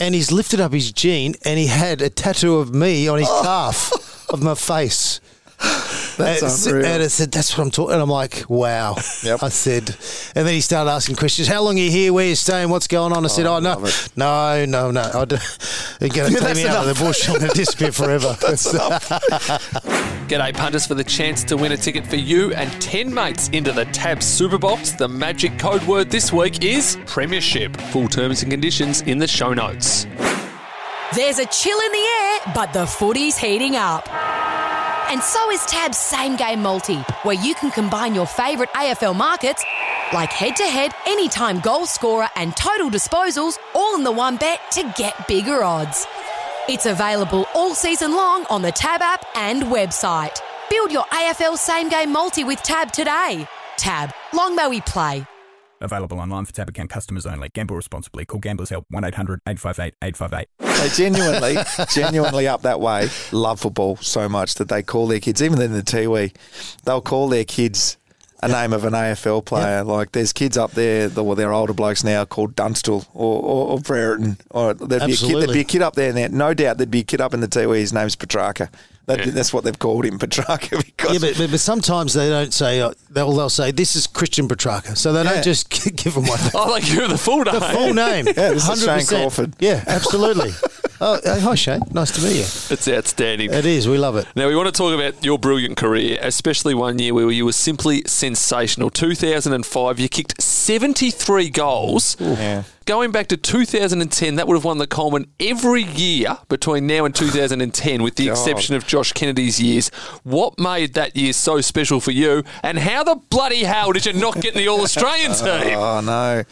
[SPEAKER 3] And he's lifted up his jean, and he had a tattoo of me on his oh. calf of my face.
[SPEAKER 2] That's
[SPEAKER 3] and,
[SPEAKER 2] unreal.
[SPEAKER 3] and I said, "That's what I'm talking." And I'm like, "Wow."
[SPEAKER 2] Yep.
[SPEAKER 3] I said, and then he started asking questions. How long are you here? Where are you staying? What's going on? I said, "Oh, oh no,
[SPEAKER 2] love
[SPEAKER 3] no, no, no. I d- They're going to take
[SPEAKER 2] That's
[SPEAKER 3] me out of the bush. I'm going to disappear forever."
[SPEAKER 1] G'day, punters, for the chance to win a ticket for you and 10 mates into the Tab Superbox. The magic code word this week is Premiership. Full terms and conditions in the show notes.
[SPEAKER 4] There's a chill in the air, but the footy's heating up. And so is Tab's same game multi, where you can combine your favourite AFL markets, like head to head, anytime goal scorer, and total disposals, all in the one bet to get bigger odds. It's available all season long on the Tab app and website. Build your AFL same game multi with Tab today. Tab, long may we play.
[SPEAKER 5] Available online for tab account customers only. Gamble responsibly. Call Gamblers Help 1 800 858 858.
[SPEAKER 2] They genuinely, genuinely up that way, love football so much that they call their kids, even in the Tiwi, they'll call their kids a name of an AFL player. Like there's kids up there, the- well, they're older blokes now called Dunstall or, or, or Brereton. Or there'd be, a kid, there'd be a kid up there now. No doubt there'd be a kid up in the Tiwi, his name's Petracca. That, That's what they've called him, Petracca, because
[SPEAKER 3] Yeah, but, but, but sometimes they don't say, uh, they'll, they'll say, this is Christian Petracca. So they
[SPEAKER 2] Yeah.
[SPEAKER 3] don't just give him one.
[SPEAKER 1] Oh, like you're the full name.
[SPEAKER 3] The full name.
[SPEAKER 2] Yeah, this is Shane Crawford.
[SPEAKER 3] Yeah, absolutely. oh, hi, Shane. Nice to meet you.
[SPEAKER 1] It's outstanding.
[SPEAKER 3] It is. We love it.
[SPEAKER 1] Now, we want to talk about your brilliant career, especially one year where you were simply sensational. 2005, you kicked 73 goals.
[SPEAKER 2] Yeah.
[SPEAKER 1] Going back to 2010, that would have won the Coleman every year between now and 2010, with the
[SPEAKER 2] God.
[SPEAKER 1] exception of Josh Kennedy's years. What made that year so special for you, and how the bloody hell did you not get in the All Australian team?
[SPEAKER 2] Oh no,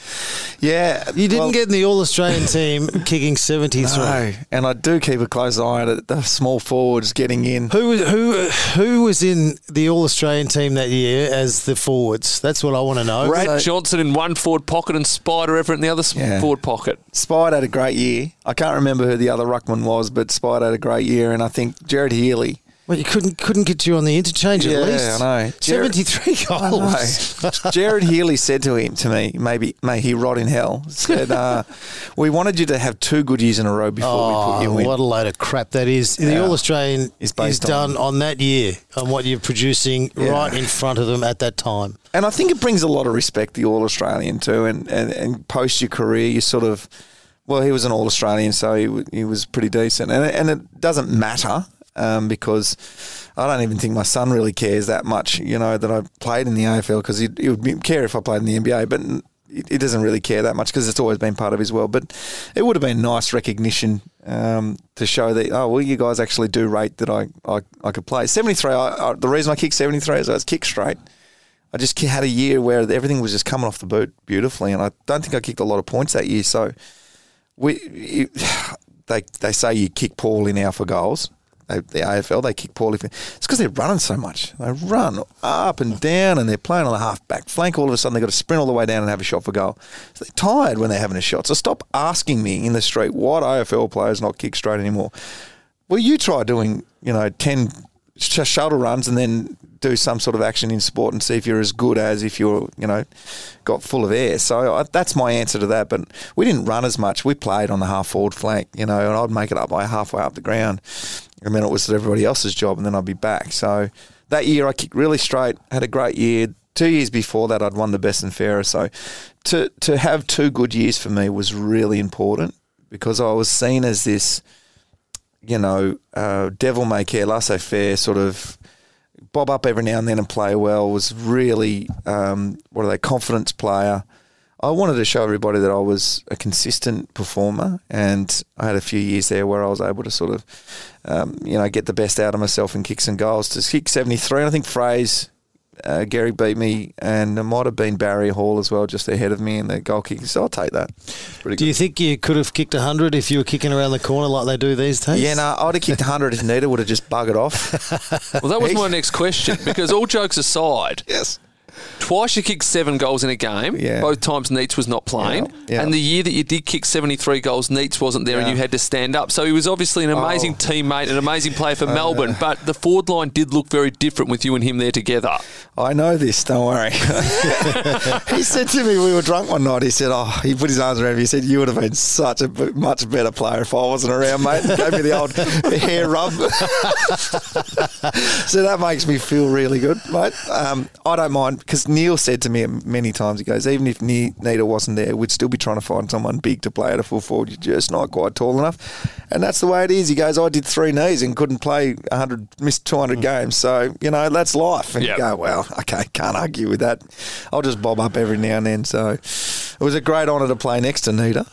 [SPEAKER 2] yeah,
[SPEAKER 3] You didn't
[SPEAKER 2] well,
[SPEAKER 3] get in the All Australian team kicking 73.
[SPEAKER 2] no, and I do keep a close eye at the small forwards getting in.
[SPEAKER 3] Who was who who was in the All Australian team that year as the forwards? That's what I want to know.
[SPEAKER 1] Brad
[SPEAKER 2] So-
[SPEAKER 1] Johnson in one forward pocket and Spider Everitt in the other s-
[SPEAKER 2] Yeah.
[SPEAKER 1] forward pocket.
[SPEAKER 2] Spide had a great year. I can't remember who the other ruckman was, but Spide had a great year, and I think Gerard Healy.
[SPEAKER 3] Well, you couldn't couldn't get you on the interchange
[SPEAKER 2] Yeah,
[SPEAKER 3] at least.
[SPEAKER 2] I know.
[SPEAKER 3] 73
[SPEAKER 2] I
[SPEAKER 3] goals.
[SPEAKER 2] know. Gerard Healy said to him, to me, maybe may he rot in hell. Said, uh, "We wanted you to have two good years in a row before we put
[SPEAKER 3] Oh,
[SPEAKER 2] you in."
[SPEAKER 3] what a load of crap that is. The All Australian
[SPEAKER 2] Is
[SPEAKER 3] is,
[SPEAKER 2] based
[SPEAKER 3] done
[SPEAKER 2] on-
[SPEAKER 3] on, that year, on what you're producing
[SPEAKER 2] Yeah.
[SPEAKER 3] right in front of them at that time.
[SPEAKER 2] And I think it brings a lot of respect, the All Australian too. And, and, and post your career, you sort of, well, he was an All Australian, so he, w- he was pretty decent. And, and it doesn't matter um, because I don't even think my son really cares that much, you know, that I played in the AFL because he, he would care if I played in the NBA. But he doesn't really care that much because it's always been part of his world. But it would have been nice recognition um, to show that oh well, you guys actually do rate that I I, I could play seventy three. The reason I kicked seventy three is I was kick straight. I just had a year where everything was just coming off the boot beautifully, and I don't think I kicked a lot of points that year. So we, it, they they say you kick poorly now for goals. They, the AFL they kick poorly. It's because they're running so much. They run up and down, and they're playing on the half back flank. All of a sudden, they've got to sprint all the way down and have a shot for goal. So they're tired when they're having a shot. So stop asking me in the street what AFL players not kick straight anymore. Well, you try doing you know ten shuttle runs and then do some sort of action in sport and see if you're as good as if you're, you know, got full of air. So I, that's my answer to that. But we didn't run as much. We played on the half forward flank, you know, and I'd make it up by halfway up the ground. And then it was everybody else's job, and then I'd be back. So that year I kicked really straight, had a great year. Two years before that, I'd won the best and fairest. So to to have two good years for me was really important because I was seen as this, you know, uh, devil may care, laissez faire sort of bob up every now and then and play well. Was really um, what are they? Confidence player. I wanted to show everybody that I was a consistent performer, and I had a few years there where I was able to sort of, um, you know, get the best out of myself in kicks and goals. To kick seventy three, I think Fraser uh, Gehrig beat me, and it might have been Barry Hall as well, just ahead of me in the goal kicking. So I'll take that.
[SPEAKER 3] Do good. you think you could have kicked 100 if you were kicking around the corner like they do these days?
[SPEAKER 2] Yeah, no, I'd have kicked 100 if Nita would have just buggered off.
[SPEAKER 1] well, that was my next question, because all jokes aside,
[SPEAKER 2] yes.
[SPEAKER 1] Twice you kicked seven goals in a game.
[SPEAKER 2] Yeah.
[SPEAKER 1] Both times Neitz was not playing.
[SPEAKER 2] Yeah. Yeah.
[SPEAKER 1] And the year that you did kick 73 goals, Neitz wasn't there and you had to stand up. So he was obviously an amazing oh. teammate, an amazing player for Melbourne. But the forward line did look very different with you and him there together.
[SPEAKER 2] I know this, don't worry. he said to me, we were drunk one night, he said, oh, he put his arms around me, he said, you would have been such a much better player if I wasn't around, mate. He gave me the old hair rub. so that makes me feel really good, mate. Um, I don't mind because Neil said to me many times, he goes, even if Nita wasn't there, we'd still be trying to find someone big to play at a full forward. You're just not quite tall enough. And that's the way it is. He goes, I did three knees and couldn't play 100, missed 200 mm. games. So, you know, that's life. And yep. you go, well, okay, can't argue with that. I'll just bob up every now and then. So it was a great honour to play next to Nita.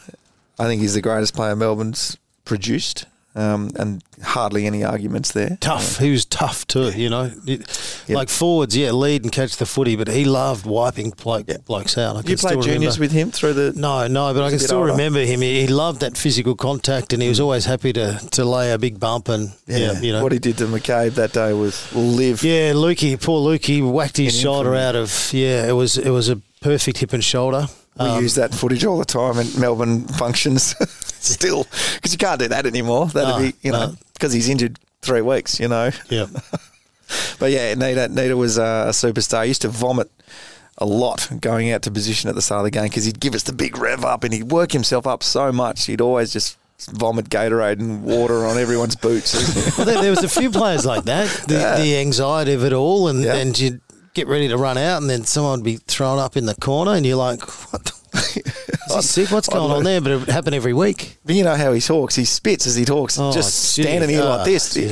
[SPEAKER 2] I think he's the greatest player Melbourne's produced um, and hardly any arguments there.
[SPEAKER 3] Tough. He was tough too, you know. It, yep. Like forwards, yeah, lead and catch the footy, but he loved wiping bloke, yep. blokes out.
[SPEAKER 2] I you played juniors
[SPEAKER 3] remember.
[SPEAKER 2] with him through the.
[SPEAKER 3] No, no, but I can still older. remember him. He, he, loved that physical contact, and he was always happy to, to lay a big bump. And yeah, yeah you know
[SPEAKER 2] what he did to McCabe that day was live.
[SPEAKER 3] Yeah, Lukey, poor Lukey, whacked his shoulder out of. Yeah, it was it was a perfect hip and shoulder.
[SPEAKER 2] We um, use that footage all the time in Melbourne functions still because you can't do that anymore. That'd no, be, you know, because no. he's injured three weeks, you know.
[SPEAKER 3] Yeah.
[SPEAKER 2] but yeah, Nita, Nita was a superstar. He used to vomit a lot going out to position at the start of the game because he'd give us the big rev up and he'd work himself up so much. He'd always just vomit Gatorade and water on everyone's boots.
[SPEAKER 3] well, there, there, was a few players like that. The, yeah. the anxiety of it all, and, yeah. and you'd get ready to run out, and then someone would be thrown up in the corner, and you're like, what? Is sick? What's going on there? But it would happen every week.
[SPEAKER 2] But you know how he talks. He spits as he talks. Oh, just geez. standing here oh, like this. Geez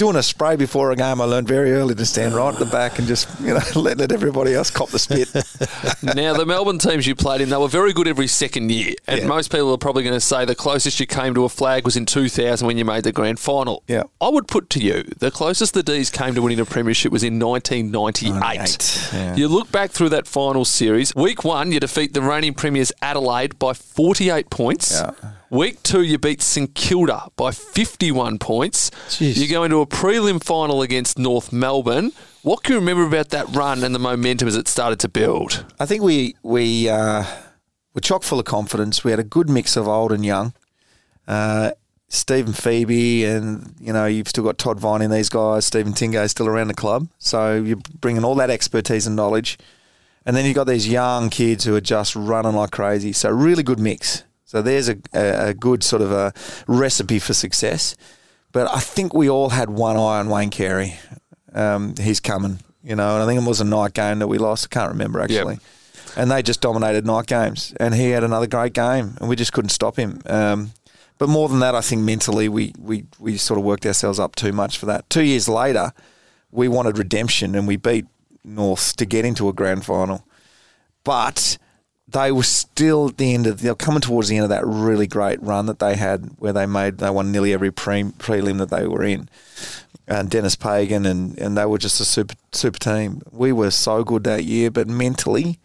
[SPEAKER 2] doing a spray before a game, I learned very early to stand right at the back and just you know let, let everybody else cop the spit.
[SPEAKER 1] now the Melbourne teams you played in, they were very good every second year, and yeah. most people are probably going to say the closest you came to a flag was in 2000 when you made the grand final.
[SPEAKER 2] Yeah,
[SPEAKER 1] I would put to you the closest the Dees came to winning a premiership was in 1998. Yeah. You look back through that final series. Week one, you defeat the reigning premiers Adelaide by 48 points.
[SPEAKER 2] Yeah.
[SPEAKER 1] Week two, you beat St Kilda by 51 points. Jeez. You go into a prelim final against North Melbourne. What can you remember about that run and the momentum as it started to build?
[SPEAKER 2] I think we we uh, were chock full of confidence. We had a good mix of old and young. Uh, Steven Febey, and you know you've still got Todd Viney and these guys. Stephen Tingay is still around the club, so you're bringing all that expertise and knowledge, and then you've got these young kids who are just running like crazy. So really good mix. So there's a, a, good sort of a recipe for success. But I think we all had one eye on Wayne Carey. Um, he's coming, you know, and I think it was a night game that we lost. I can't remember actually. Yep. And they just dominated night games. And he had another great game, and we just couldn't stop him. Um, but more than that, I think mentally we, we, we sort of worked ourselves up too much for that. Two years later, we wanted redemption and we beat North to get into a grand final. But they were still at the end of they were coming towards the end of that really great run that they had where they made they won nearly every pre, prelim that they were in and Denis Pagan and, and they were just a super super team we were so good that year but mentally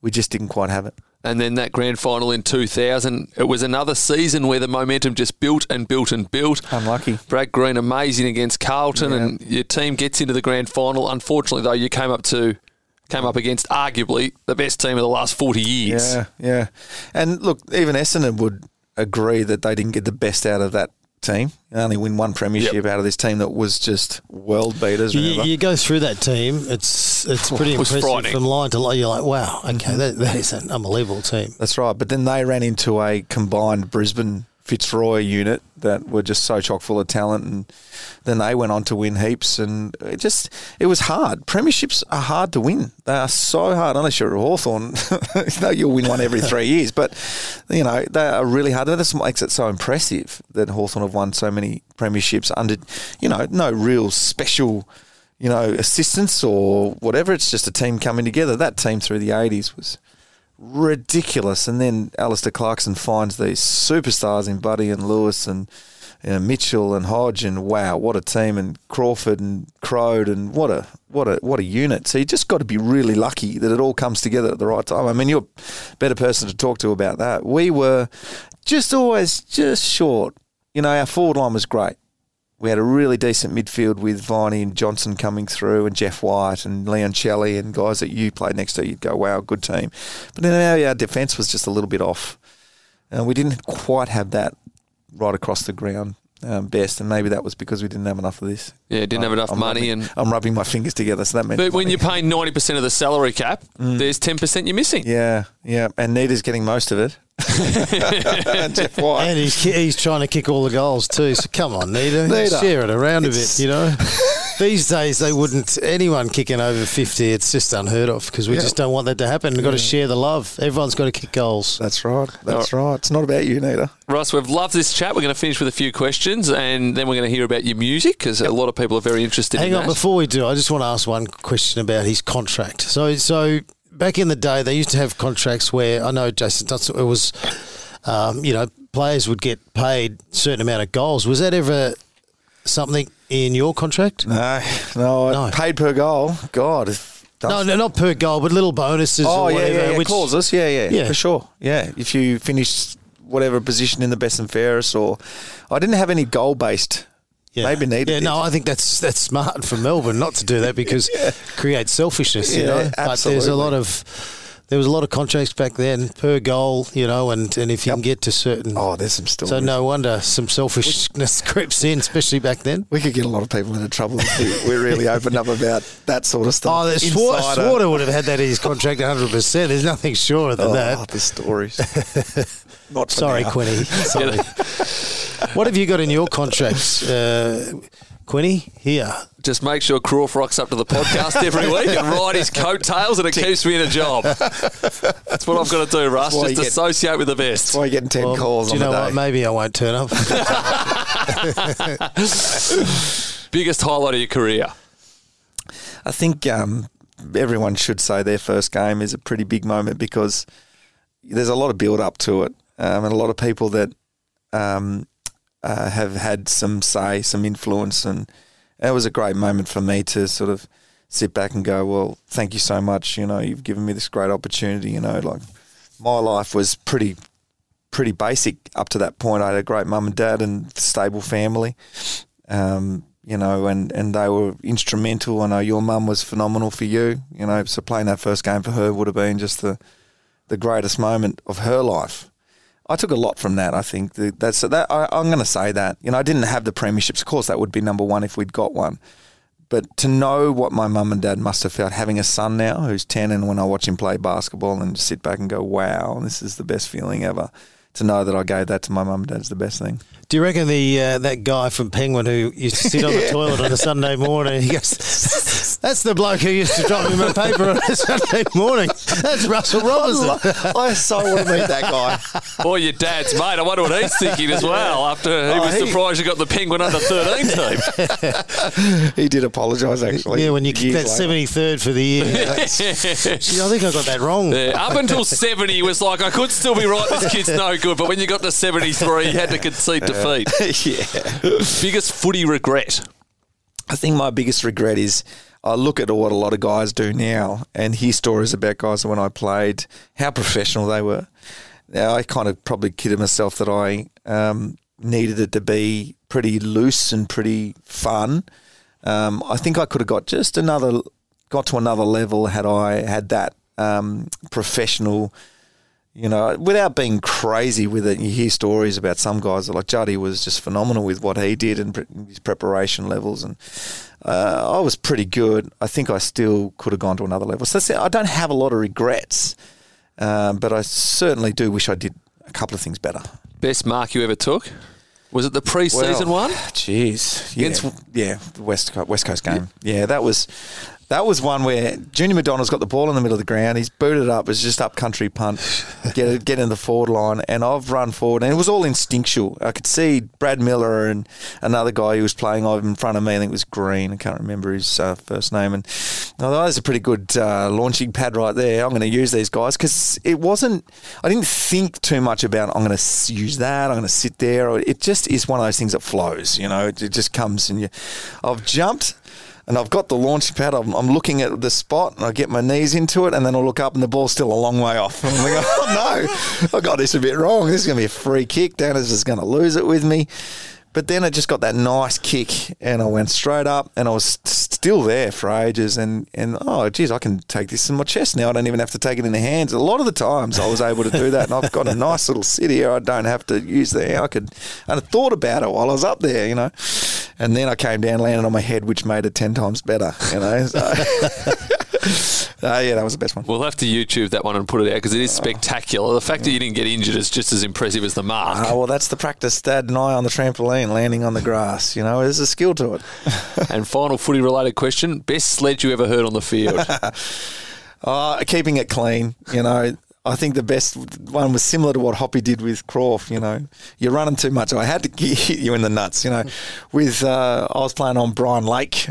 [SPEAKER 2] we just didn't quite have it
[SPEAKER 1] And then that grand final in 2000, it was another season where the momentum just built and built and built.
[SPEAKER 2] unlucky
[SPEAKER 1] Brad Green amazing against Carlton,
[SPEAKER 2] Yeah.
[SPEAKER 1] and your team gets into the grand final. Unfortunately, though, you came up to came up against arguably the best team of the last 40 years.
[SPEAKER 2] Yeah, yeah. And look, even Essendon would agree that they didn't get the best out of that team. They only win one premiership
[SPEAKER 1] Yep.
[SPEAKER 2] out of this team that was just world beaters.
[SPEAKER 3] You, you go through that team, it's it's pretty
[SPEAKER 1] It was
[SPEAKER 3] impressive
[SPEAKER 1] frightening.
[SPEAKER 3] from line to line. You're like, wow, okay, that, that is an unbelievable team.
[SPEAKER 2] That's right. But then they ran into a combined Brisbane Fitzroy unit that were just so chock full of talent, and then they went on to win heaps. And it just it was hard. Premierships are hard to win. They are so hard. Unless you're at Hawthorn, no, you'll win one every three years. But you know they are really hard. That's what makes it so impressive that Hawthorn have won so many premierships under you know no real special. You know, assistance or whatever. It's just a team coming together. That team through the '80s was ridiculous. And then Alastair Clarkson finds these superstars in Buddy and Lewis and you know, Mitchell and Hodge and wow, what a team! And Crawford and Croad and what a what a what a unit. So you just got to be really lucky that it all comes together at the right time. I mean, you're a better person to talk to about that. We were just always just short. You know, our forward line was great. We had a really decent midfield with Viney and Johnson coming through, and Jeff White and Leon Shelley and guys that you played next to. You'd go, wow, good team. But then our, our defence was just a little bit off. And we didn't quite have that right across the ground um, best, and maybe that was because we didn't have enough of this.
[SPEAKER 1] Yeah, didn't have enough money
[SPEAKER 2] rubbing,
[SPEAKER 1] and-
[SPEAKER 2] I'm rubbing my fingers together, so that meant.
[SPEAKER 1] But when you're paying 90% of the salary cap, there's 10% you're missing.
[SPEAKER 2] Mm. yeah, yeah, and Nita's getting most of it. and Jeff White.
[SPEAKER 3] And he's he's trying to kick all the goals too. So come on, Nita,
[SPEAKER 2] Nita.
[SPEAKER 3] share it around a bit. You know, these days they wouldn't anyone kicking over fifty. It's just unheard of because we
[SPEAKER 2] Yeah.
[SPEAKER 3] just don't want that to happen. We've got to share the love. Everyone's got to kick goals.
[SPEAKER 2] That's right. That's right. It's not about you, Nita.
[SPEAKER 1] Russ, we've loved this chat. We're going to finish with a few questions and then we're going to hear about your music because a lot of people are very interested
[SPEAKER 3] Hang
[SPEAKER 1] in
[SPEAKER 3] on,
[SPEAKER 1] that.
[SPEAKER 3] before we do, I just want to ask one question about his contract. So, so back in the day, they used to have contracts where I know Jason Dunstall, it was, um, you know, players would get paid a certain amount of goals. Was that ever something in your contract?
[SPEAKER 2] No, no,
[SPEAKER 3] No.
[SPEAKER 2] paid per goal. God.
[SPEAKER 3] No, no, not per goal, but little bonuses
[SPEAKER 2] Oh
[SPEAKER 3] or
[SPEAKER 2] yeah,
[SPEAKER 3] whatever.
[SPEAKER 2] yeah, yeah.
[SPEAKER 3] which,
[SPEAKER 2] clauses. Yeah, yeah,
[SPEAKER 3] Yeah.
[SPEAKER 2] for sure. Yeah, if you finish whatever position in the best and fairest, or I didn't have any goal based.
[SPEAKER 3] yeah.
[SPEAKER 2] Maybe needed.
[SPEAKER 3] Yeah, no,
[SPEAKER 2] it.
[SPEAKER 3] I think that's that's smart for Melbourne not to do that because it creates selfishness, you
[SPEAKER 2] Yeah,
[SPEAKER 3] know. But there's a lot of there was a lot of contracts back then per goal, you know, and, and if you can get to certain
[SPEAKER 2] Oh, there's some stories.
[SPEAKER 3] So no wonder some selfishness creeps in, especially back then.
[SPEAKER 2] We could get a lot of people into trouble if we, we really opened up about that sort of stuff.
[SPEAKER 3] Oh, there's Swarter, Swarter would have had that in his contract 100. percent There's nothing surer than
[SPEAKER 2] Oh,
[SPEAKER 3] that.
[SPEAKER 2] Oh, the stories. Not
[SPEAKER 3] Sorry,
[SPEAKER 2] now.
[SPEAKER 3] Quinny. Sorry. what have you got in your contracts, uh, Quinny? Here.
[SPEAKER 1] Just make sure Crawf rocks up to the podcast every week and ride his coattails and it keeps me in a job. That's what I've got to do, Russ. Just
[SPEAKER 2] you get-
[SPEAKER 1] associate with the best.
[SPEAKER 2] That's why you're getting 10
[SPEAKER 3] Well,
[SPEAKER 2] calls
[SPEAKER 3] do you know
[SPEAKER 2] the
[SPEAKER 3] what? Maybe I won't turn up.
[SPEAKER 1] Biggest highlight of your career?
[SPEAKER 2] I think um, everyone should say their first game is a pretty big moment because there's a lot of build up to it, um, and a lot of people that um, uh, have had some say, some influence, and it was a great moment for me to sort of sit back and go, well, thank you so much. You know, you've given me this great opportunity. You know, like my life was pretty pretty basic up to that point. I had a great mum and dad and stable family. Um, you know, and, and they were instrumental. I know your mum was phenomenal for you. You know, so playing that first game for her would have been just the the greatest moment of her life. I took a lot from that. I think that's that. I, I'm going to say that. You know, I didn't have the premierships. Of course, that would be number one if we'd got one. But to know what my mum and dad must have felt having a son now who's 10 and when I watch him play basketball and sit back and go, wow, this is the best feeling ever. To know that I gave that to my mum and dad is the best thing.
[SPEAKER 3] Do you reckon the uh, that guy from Penguin who used to sit on the toilet on a Sunday morning he goes, That's the bloke who used to drop me my paper on a Saturday morning. That's Russell Robertson.
[SPEAKER 2] I so want to meet that guy.
[SPEAKER 1] Or your dad's mate. I wonder what he's thinking as well after he
[SPEAKER 2] Oh,
[SPEAKER 1] was
[SPEAKER 2] he-
[SPEAKER 1] surprised you got the Penguin under 13 team.
[SPEAKER 2] He did apologise actually.
[SPEAKER 3] Yeah, when you kick
[SPEAKER 2] years
[SPEAKER 3] that
[SPEAKER 2] later.
[SPEAKER 3] seventy third for the year. Gee, I think I got that wrong.
[SPEAKER 1] Yeah, up until 70, he was like, I could still be right, this kid's no good. But when you got to 73, you had to concede defeat.
[SPEAKER 2] yeah.
[SPEAKER 1] Biggest footy regret?
[SPEAKER 2] I think my biggest regret is I look at what a lot of guys do now and hear stories about guys when I played, how professional they were. Now, I kind of probably kidded myself that I um, needed it to be pretty loose and pretty fun. Um, I think I could have got just another, got to another level had I had that um, professional you know, without being crazy with it, you hear stories about some guys that like Juddy was just phenomenal with what he did and his preparation levels, and uh, I was pretty good. I think I still could have gone to another level. So. I don't have a lot of regrets, um, but I certainly do wish I did a couple of things better.
[SPEAKER 1] Best mark you ever took? Was it the pre-season
[SPEAKER 2] Well,
[SPEAKER 1] one?
[SPEAKER 2] Jeez,
[SPEAKER 1] Against-
[SPEAKER 2] yeah, yeah, the West Coast, West Coast game. Yeah, that was that was one where Junior McDonald's got the ball in the middle of the ground. He's booted up. It's just up country punt, get get in the forward line, and I've run forward, and it was all instinctual. I could see Brad Miller and another guy who was playing in front of me. I think it was Green. I can't remember his uh, first name. And I thought, there's a pretty good uh, launching pad right there. I'm going to use these guys because it wasn't. I didn't think too much about. I'm going to use that. I'm going to sit there. It just is one of those things that flows. You know, it, it just comes and you. I've jumped. And I've got the launch pad. I'm, I'm looking at the spot, and I get my knees into it, and then I look up, and the ball's still a long way off. And I'm like, oh no, I got this a bit wrong. This is going to be a free kick. Daniher's just going to lose it with me. But then it just got that nice kick, and I went straight up, and I was still there for ages. And, and oh, geez, I can take this in my chest now. I don't even have to take it in the hands. A lot of the times I was able to do that, and I've got a nice little sit here. I don't have to use the. I could, and I thought about it while I was up there, you know. And then I came down, landed on my head, which made it 10 times better, you know. So, uh, yeah, that was the best one.
[SPEAKER 1] We'll have to YouTube that one and put it out because it is spectacular. The fact that you didn't get injured is just as impressive as the mark.
[SPEAKER 2] Ah, well, that's the practice. Dad and I on the trampoline, landing on the grass. You know, there's a skill to it.
[SPEAKER 1] and final footy related question best sled you ever heard on the field?
[SPEAKER 2] Uh, keeping it clean, you know. I think the best one was similar to what Hoppy did with Crawf. You know, you're running too much. I had to hit you in the nuts. You know, with uh, I was playing on Brian Lake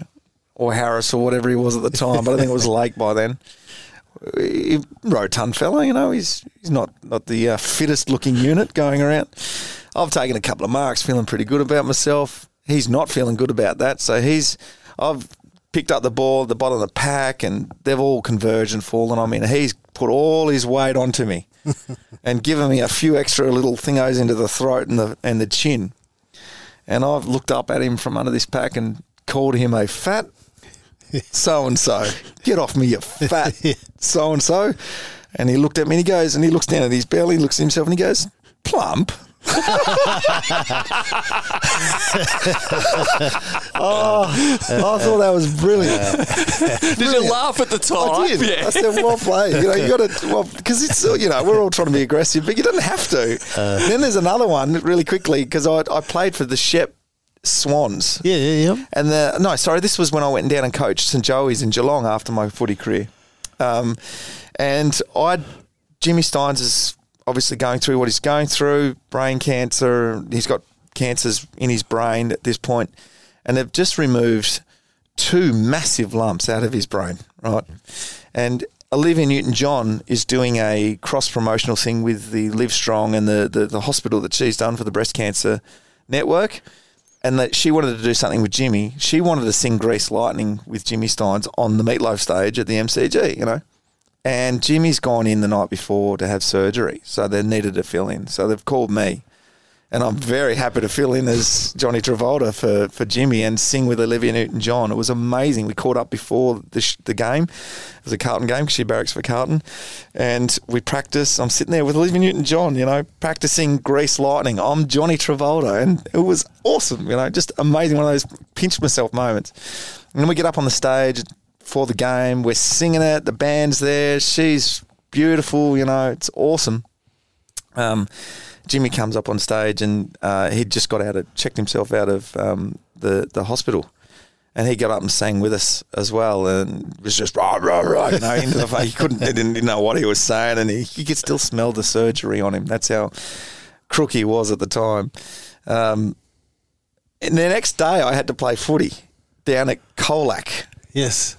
[SPEAKER 2] or Harris or whatever he was at the time, but I think it was Lake by then. He, rotund fella, you know, he's he's not not the uh, fittest looking unit going around. I've taken a couple of marks, feeling pretty good about myself. He's not feeling good about that, so he's I've picked up the ball at the bottom of the pack, and they've all converged and fallen on me. And he's put all his weight onto me and given me a few extra little thingos into the throat and the and the chin. And I've looked up at him from under this pack and called him a fat so and so. Get off me, you fat so and so. And he looked at me and he goes, and he looks down at his belly, looks at himself, and he goes, plump. oh, I thought that was brilliant.
[SPEAKER 1] Did you laugh at the time?
[SPEAKER 2] I did.
[SPEAKER 1] Yeah.
[SPEAKER 2] I said, well played. You know, you got to, well, because it's, uh, you know, we're all trying to be aggressive, but you don't have to. then there's another one really quickly because I, I played for the Shep Swans.
[SPEAKER 3] Yeah, yeah, yeah.
[SPEAKER 2] And the no, sorry, this was when I went down and coached St Joey's in Geelong after my footy career. Um, and I, Jimmy Stynes is obviously going through what he's going through, brain cancer. He's got cancers in his brain at this point, and they've just removed two massive lumps out of his brain, right? And Olivia Newton John is doing a cross promotional thing with the Live Strong and the, the, the hospital that she's done for the breast cancer network. And that she wanted to do something with Jimmy. She wanted to sing Grease Lightning with Jimmy Stynes on the Meatloaf stage at the MCG, you know. And Jimmy's gone in the night before to have surgery, so they needed to fill in. So they've called me, and I'm very happy to fill in as Johnny Travolta for, for Jimmy and sing with Olivia Newton John. It was amazing. We caught up before the, sh- the game. It was a Carlton game because she barracks for Carlton. And we practiced. I'm sitting there with Olivia Newton John, you know, practicing Grease Lightning. I'm Johnny Travolta. And it was awesome, you know, just amazing. One of those pinch myself moments. And then we get up on the stage for the game. We're singing it. The band's there. She's beautiful, you know, it's awesome. Um, Jimmy comes up on stage and uh, he'd just got out of checked himself out of um, the the hospital, And he got up and sang with us as well, and was just rah rah rah. You know, into the He couldn't, he didn't, didn't know what he was saying, and he, he could still smell the surgery on him. That's how crook he was at the time. Um, and the next day, I had to play footy down at Colac.
[SPEAKER 3] Yes.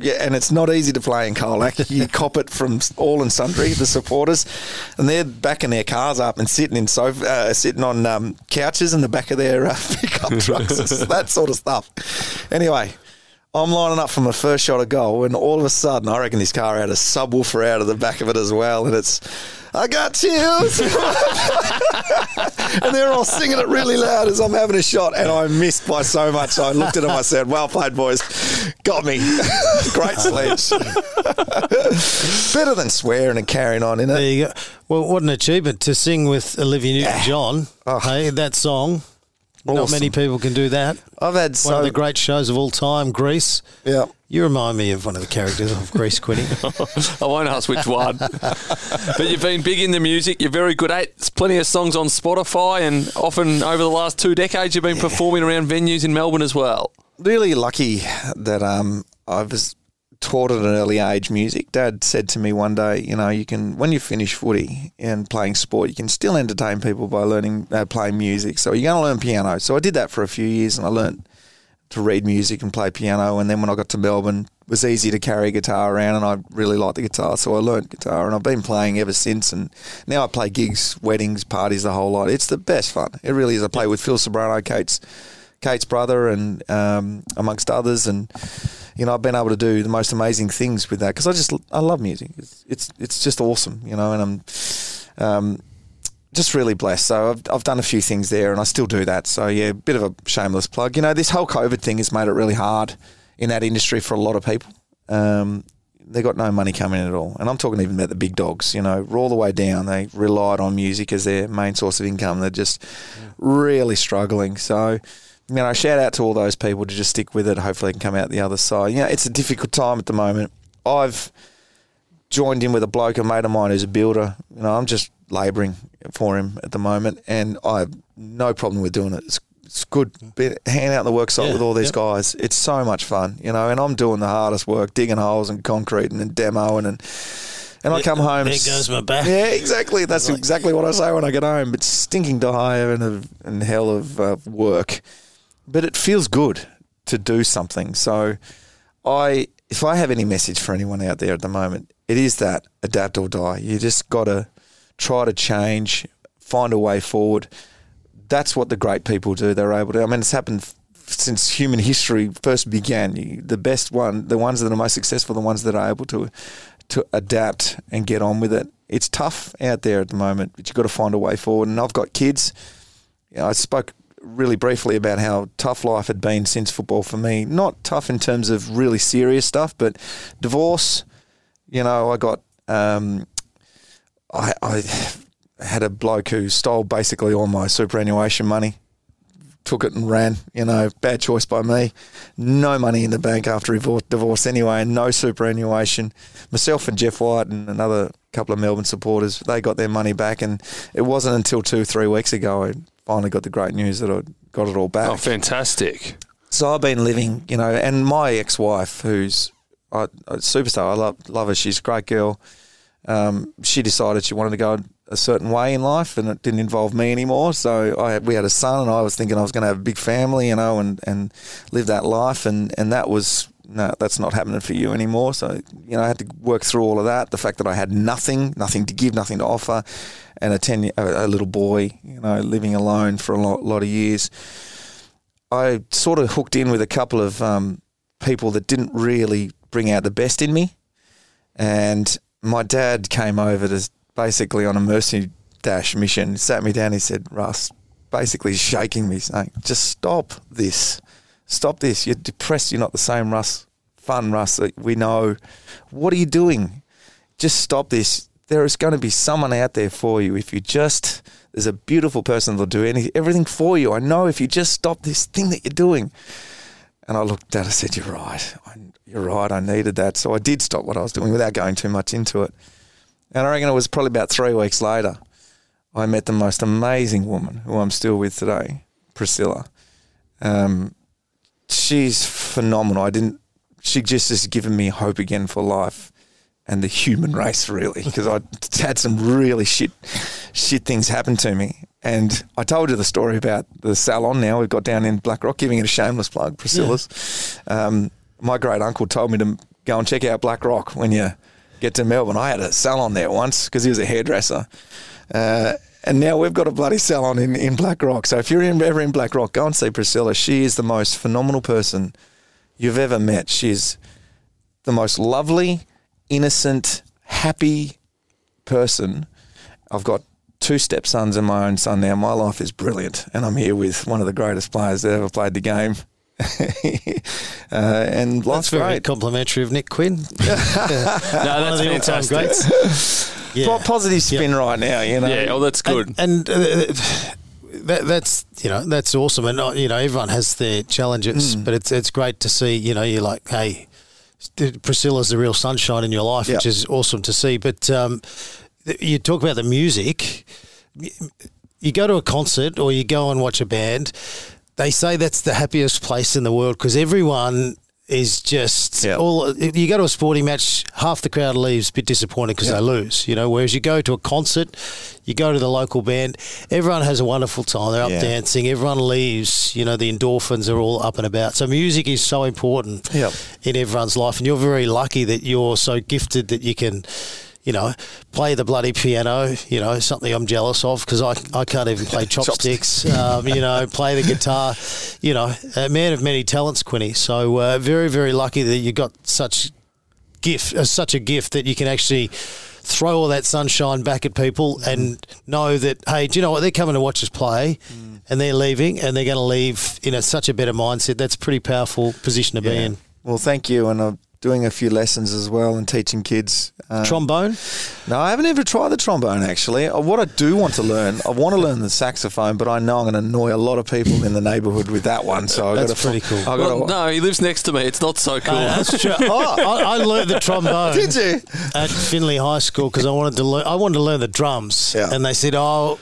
[SPEAKER 2] Yeah, and it's not easy to play in Colac. You cop it from all and sundry, the supporters, and they're backing their cars up and sitting in sofa, uh, sitting on um, couches in the back of their uh, pickup trucks, that sort of stuff. Anyway, I'm lining up for my first shot of goal, and all of a sudden, I reckon this car had a subwoofer out of the back of it as well, and it's I got chills. and they're all singing it really loud as I'm having a shot, and I missed by so much. I looked at them, I said, Well played, boys. Got me. Great sledge. Better than swearing and carrying on, isn't it?
[SPEAKER 3] There you go. Well, what an achievement to sing with Olivia Newton-John.
[SPEAKER 2] Oh.
[SPEAKER 3] Hey, that song. Not many people can do that.
[SPEAKER 2] I've had
[SPEAKER 3] One
[SPEAKER 2] so
[SPEAKER 3] of the great shows of all time, Grease.
[SPEAKER 2] Yeah.
[SPEAKER 3] You remind me of one of the characters of Grease, Quinny.
[SPEAKER 1] I won't ask which one. but you've been big in the music. You're very good at There's plenty of songs on Spotify, and often over the last two decades, you've been performing around venues in Melbourne as well.
[SPEAKER 2] really lucky that um, I was taught at an early age music. Dad said to me one day, you know, you can when you finish footy and playing sport, you can still entertain people by learning uh, playing music. So you're going to learn piano. So I did that for a few years, and I learned to read music and play piano. And then when I got to Melbourne, it was easy to carry a guitar around, and I really liked the guitar, so I learned guitar, and I've been playing ever since. And now I play gigs, weddings, parties, the whole lot. It's the best fun. It really is. I play with Phil Ceberano, Kate's Kate's brother, and um, amongst others, and you know I've been able to do the most amazing things with that because I just I love music. It's it's it's just awesome, you know, and I'm. Um, just really blessed. So I've, I've done a few things there and I still do that. So yeah, a bit of a shameless plug. You know, this whole COVID thing has made it really hard in that industry for a lot of people. Um, they got no money coming in at all. And I'm talking even about the big dogs, you know, all the way down. They relied on music as their main source of income. They're just really struggling. So, you know, shout out to all those people to just stick with it. Hopefully can come out the other side. You know, it's a difficult time at the moment. I've joined in with a bloke, a mate of mine who's a builder. You know, I'm just labouring for him at the moment, and I have no problem with doing it. It's, it's good. Be, hanging out in the work site
[SPEAKER 3] Yeah,
[SPEAKER 2] with all these
[SPEAKER 3] yep.
[SPEAKER 2] guys. It's so much fun, you know. And I'm doing the hardest work, digging holes and concrete and, demoing, and and I come home.
[SPEAKER 3] There goes my back.
[SPEAKER 2] Yeah, exactly. That's exactly what I say when I get home. It's stinking dire and, of, and hell of uh, work, but it feels good to do something. So, I if I have any message for anyone out there at the moment, it is that adapt or die. You just got to try to change, find a way forward. That's what the great people do. They're able to. I mean, it's happened since human history first began. The best one, the ones that are most successful, the ones that are able to to adapt and get on with it. It's tough out there at the moment, but you've got to find a way forward. And I've got kids. You know, I spoke really briefly about how tough life had been since football for me. Not tough in terms of really serious stuff, but divorce. You know, I got. Um, I, I had a bloke who stole basically all my superannuation money, took it and ran. You know, bad choice by me. No money in the bank after divorce, divorce anyway, and no superannuation. Myself and Jeff White and another couple of Melbourne supporters, they got their money back, and it wasn't until two, three weeks ago I finally got the great news that I got it all back.
[SPEAKER 1] Oh, fantastic.
[SPEAKER 2] So I've been living, you know, and my ex-wife, who's a, superstar, I love, love her. She's a great girl. Um, she decided she wanted to go a certain way in life, and it didn't involve me anymore. So I, we had a son, and I was thinking I was going to have a big family, you know, and, and live that life, and, and that was no, that's not happening for you anymore. So you know, I had to work through all of that. The fact that I had nothing, nothing to give, nothing to offer, and a ten, a, little boy, you know, living alone for a lot, lot of years. I sort of hooked in with a couple of um, people that didn't really bring out the best in me. And my dad came over to basically on a mercy dash mission, sat me down. He said, Russ, basically shaking me, saying, just stop this. Stop this. You're depressed. You're not the same Russ, fun Russ that we know. What are you doing? Just stop this. There is going to be someone out there for you if you just. There's a beautiful person that'll do anything, everything for you. I know if you just stop this thing that you're doing. And I looked at it, I said, You're right. I, you're right. I needed that. So I did stop what I was doing without going too much into it. And I reckon it was probably about three weeks later, I met the most amazing woman who I'm still with today, Priscilla. Um, she's phenomenal. I didn't. She just has given me hope again for life and the human race, really, because I had some really shit, shit things happen to me. And I told you the story about the salon. Now we've got down in Blackrock, giving it a shameless plug, Priscilla's. Um, my great uncle told me to go and check out Blackrock when you get to Melbourne. I had a salon there once because he was a hairdresser. Uh, and now we've got a bloody salon in, in Blackrock. So if you're in, ever in Blackrock, go and see Priscilla. She is the most phenomenal person you've ever met. She's the most lovely, innocent, happy person. I've got two stepsons and my own son now. My life is brilliant, and I'm here with one of the greatest players that ever played the game. uh, and life's
[SPEAKER 3] That's very
[SPEAKER 2] great.
[SPEAKER 3] complimentary of Nick Quinn.
[SPEAKER 1] No,
[SPEAKER 3] One
[SPEAKER 1] that's
[SPEAKER 3] of the all-time
[SPEAKER 1] fantastic.
[SPEAKER 3] greats.
[SPEAKER 2] Po- positive spin right now, you know.
[SPEAKER 1] Yeah, well, that's good.
[SPEAKER 3] And, and uh, that, that's you know that's awesome, and uh, you know everyone has their challenges,
[SPEAKER 2] Hmm.
[SPEAKER 3] but it's it's great to see. You know, you're like, hey, Priscilla's the real sunshine in your life, which is awesome to see. But um, you talk about the music. You go to a concert or you go and watch a band. They say that's the happiest place in the world because everyone is just
[SPEAKER 2] Yeah.
[SPEAKER 3] all. You go to a sporting match, half the crowd leaves a bit disappointed because they lose. You know, whereas you go to a concert, you go to the local band, everyone has a wonderful time. They're up
[SPEAKER 2] Yeah.
[SPEAKER 3] dancing. Everyone leaves. You know, the endorphins are all up and about. So music is so important
[SPEAKER 2] Yep.
[SPEAKER 3] in everyone's life, and you're very lucky that you're so gifted that you can. You know, play the bloody piano. You know, something I'm jealous of because I, I can't even play chopsticks. um, you know, play the guitar. You know, a man of many talents, Quinny. So uh, very, very lucky that you got such gift, uh, such a gift that you can actually throw all that sunshine back at people and know that hey, do you know what? They're coming to watch us play, and they're leaving, and they're going to leave in a, such a better mindset. That's a pretty powerful position to be in.
[SPEAKER 2] Well, thank you. And I'm doing a few lessons as well and teaching kids. Uh,
[SPEAKER 3] Trombone.
[SPEAKER 2] no, I haven't ever tried the trombone actually. Uh, What I do want to learn, I want to learn the saxophone, but I know I'm going to annoy a lot of people in the neighbourhood with that one. So I
[SPEAKER 3] That's
[SPEAKER 2] got to
[SPEAKER 3] pretty cool.
[SPEAKER 2] I got
[SPEAKER 1] Well,
[SPEAKER 2] to.
[SPEAKER 1] no, he lives next to me. It's not so cool.
[SPEAKER 3] Uh, that's true. Oh, I, I learned the trombone.
[SPEAKER 2] Did you?
[SPEAKER 3] at Finley High School because I wanted to learn. I wanted to learn the drums,
[SPEAKER 2] Yeah.
[SPEAKER 3] and they said, "Oh."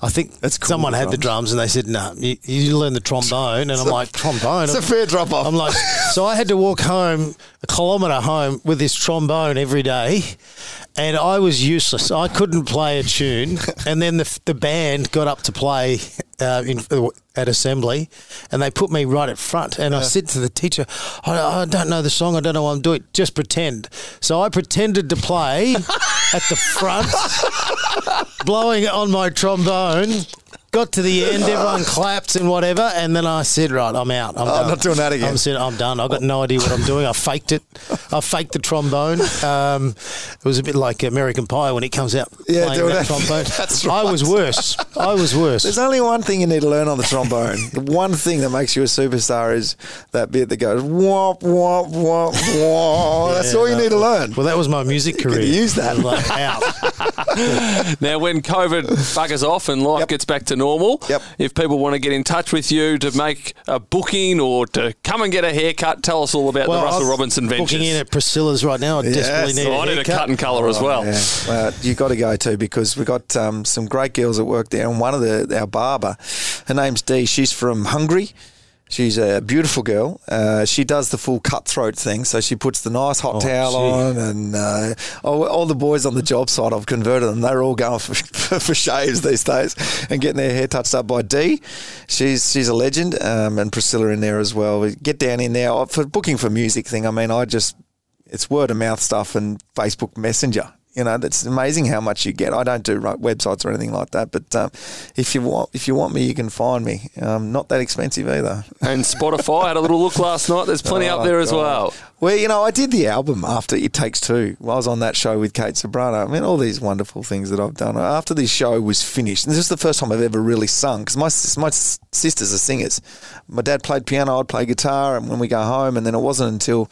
[SPEAKER 3] I think
[SPEAKER 2] That's cool,
[SPEAKER 3] someone
[SPEAKER 2] the
[SPEAKER 3] had the
[SPEAKER 2] drums.
[SPEAKER 3] and they said, "No, you, you learn the trombone." And I'm like, "Trombone."
[SPEAKER 2] It's a fair drop off.
[SPEAKER 3] I'm like, so I had to walk home a kilometre home with this trombone every day, and I was useless. I couldn't play a tune. And then the the band got up to play uh, in, at assembly, and they put me right at front. And I said to the teacher, I, "I don't know the song. I don't know what I'm doing. Just pretend." So I pretended to play at the front, blowing on my trombone. Got to the end, everyone clapped and whatever, and then I said, "Right, I'm out. I'm,
[SPEAKER 2] Oh,
[SPEAKER 3] done.
[SPEAKER 2] not doing that again.
[SPEAKER 3] I'm said, I'm done. I've got no idea what I'm doing. I faked it. I faked the trombone. Um, it was a bit like American Pie when it comes out
[SPEAKER 2] Yeah,
[SPEAKER 3] playing
[SPEAKER 2] doing
[SPEAKER 3] that,
[SPEAKER 2] that.
[SPEAKER 3] trombone.
[SPEAKER 2] That's
[SPEAKER 3] I was worse. I was worse.
[SPEAKER 2] There's only one thing you need to learn on the trombone. the one thing that makes you a superstar is that bit that goes womp womp womp womp. That's all you need to learn.
[SPEAKER 3] well, that was my music
[SPEAKER 2] could
[SPEAKER 3] career.
[SPEAKER 2] use that.
[SPEAKER 3] Like, out.
[SPEAKER 1] Now, when COVID buggers off and life
[SPEAKER 2] Yep.
[SPEAKER 1] gets back to normal,
[SPEAKER 2] Yep.
[SPEAKER 1] if people want to get in touch with you to make a booking or to come and get a haircut, tell us all about the Russell
[SPEAKER 3] I'm
[SPEAKER 1] Robertson Ventures.
[SPEAKER 3] Booking in at Priscilla's right now. I desperately need
[SPEAKER 1] Oh,
[SPEAKER 3] a
[SPEAKER 1] I need a
[SPEAKER 3] haircut.
[SPEAKER 1] cut and colour as well.
[SPEAKER 2] Yeah, well, you got to go too because we got um, some great girls at work there, and one of the our barber, her name's Dee. She's from Hungary. She's a beautiful girl. Uh, she does the full cutthroat thing, so she puts the nice hot
[SPEAKER 3] Oh,
[SPEAKER 2] towel
[SPEAKER 3] gee.
[SPEAKER 2] on, and uh, all, all the boys on the job site, I've converted them. They're all going for, for shaves these days and getting their hair touched up by Dee. She's she's a legend, um, and Priscilla in there as well. We Get down in there for booking for music thing. I mean, I just it's word of mouth stuff and Facebook Messenger. You know, that's amazing how much you get. I don't do websites or anything like that, but um, if you want, if you want me, you can find me. Um, not that expensive either.
[SPEAKER 1] And Spotify I had a little look last night. There's plenty up
[SPEAKER 2] Oh,
[SPEAKER 1] there as
[SPEAKER 2] God.
[SPEAKER 1] well.
[SPEAKER 2] Well, you know, I did the album after It Takes Two. I was on that show with Kate Ceberano. I mean, all these wonderful things that I've done. After this show was finished, and this is the first time I've ever really sung because my my sisters are singers. My dad played piano, I'd play guitar, and when we go home, and then it wasn't until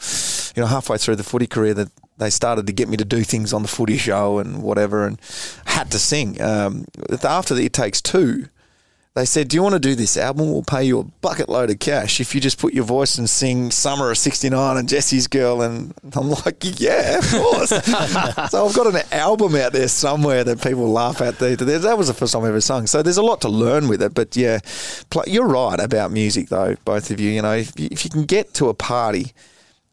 [SPEAKER 2] you know halfway through the footy career that they started to get me to do things on the footy show and whatever, and had to sing. Um, after the It Takes Two they said, "Do you want to do this album? We'll pay you a bucket load of cash if you just put your voice and sing Summer of '69 and Jesse's Girl." And I'm like, "Yeah, of course." so I've got an album out there somewhere that people laugh at. That was the first time I ever sung. So there's a lot to learn with it. But yeah, you're right about music, though. Both of you, you know, if you, if you can get to a party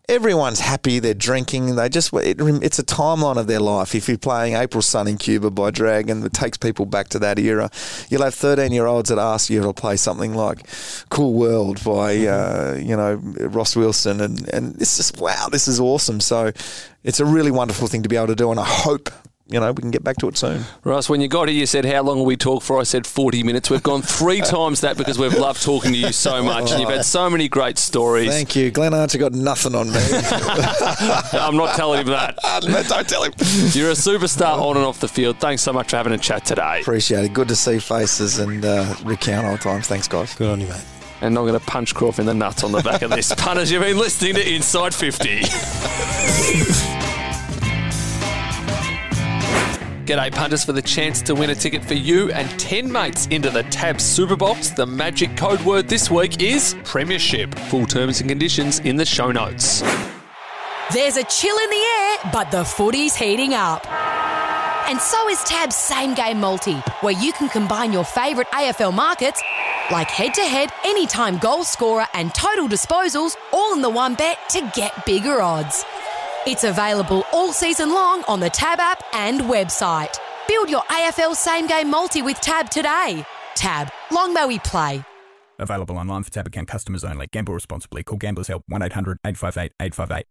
[SPEAKER 2] everyone's happy. They're drinking. They just it, it's a timeline of their life. If you're playing April Sun in Cuba by Dragon, it takes people back to that era. You'll have 13 year olds that ask you to play something like Cool World by uh, you know Ross Wilson, and and it's just wow, this is awesome. So it's a really wonderful thing to be able to do, and I hope you know, we can get back to it soon.
[SPEAKER 1] Russ, when you got here, you said, How long will we talk for? I said 40 minutes. We've gone three times that because we've loved talking to you so much and you've had so many great stories.
[SPEAKER 2] Thank you. Glenn Archer got nothing on me.
[SPEAKER 1] I'm not telling him that.
[SPEAKER 2] no, don't tell him.
[SPEAKER 1] You're a superstar on and off the field. Thanks so much for having a chat today.
[SPEAKER 2] Appreciate it. Good to see faces and uh, recount old times. Thanks, guys.
[SPEAKER 3] Good on you, mate.
[SPEAKER 1] And I'm going to punch Crawf in the nuts on the back of this. Punters, you've been listening to Inside 50. G'day punters for the chance to win a ticket for you and 10 mates into the Tab Superbox. The magic code word this week is Premiership. Full terms and conditions in the show notes.
[SPEAKER 4] There's a chill in the air, but the footy's heating up. And so is Tab's same game multi, where you can combine your favourite AFL markets like head to head, anytime goal scorer, and total disposals all in the one bet to get bigger odds. It's available all season long on the Tab app and website. Build your AFL same game multi with Tab today. Tab, long may we play.
[SPEAKER 5] Available online for Tab account customers only. Gamble responsibly. Call Gamblers Help 1 800 858 858.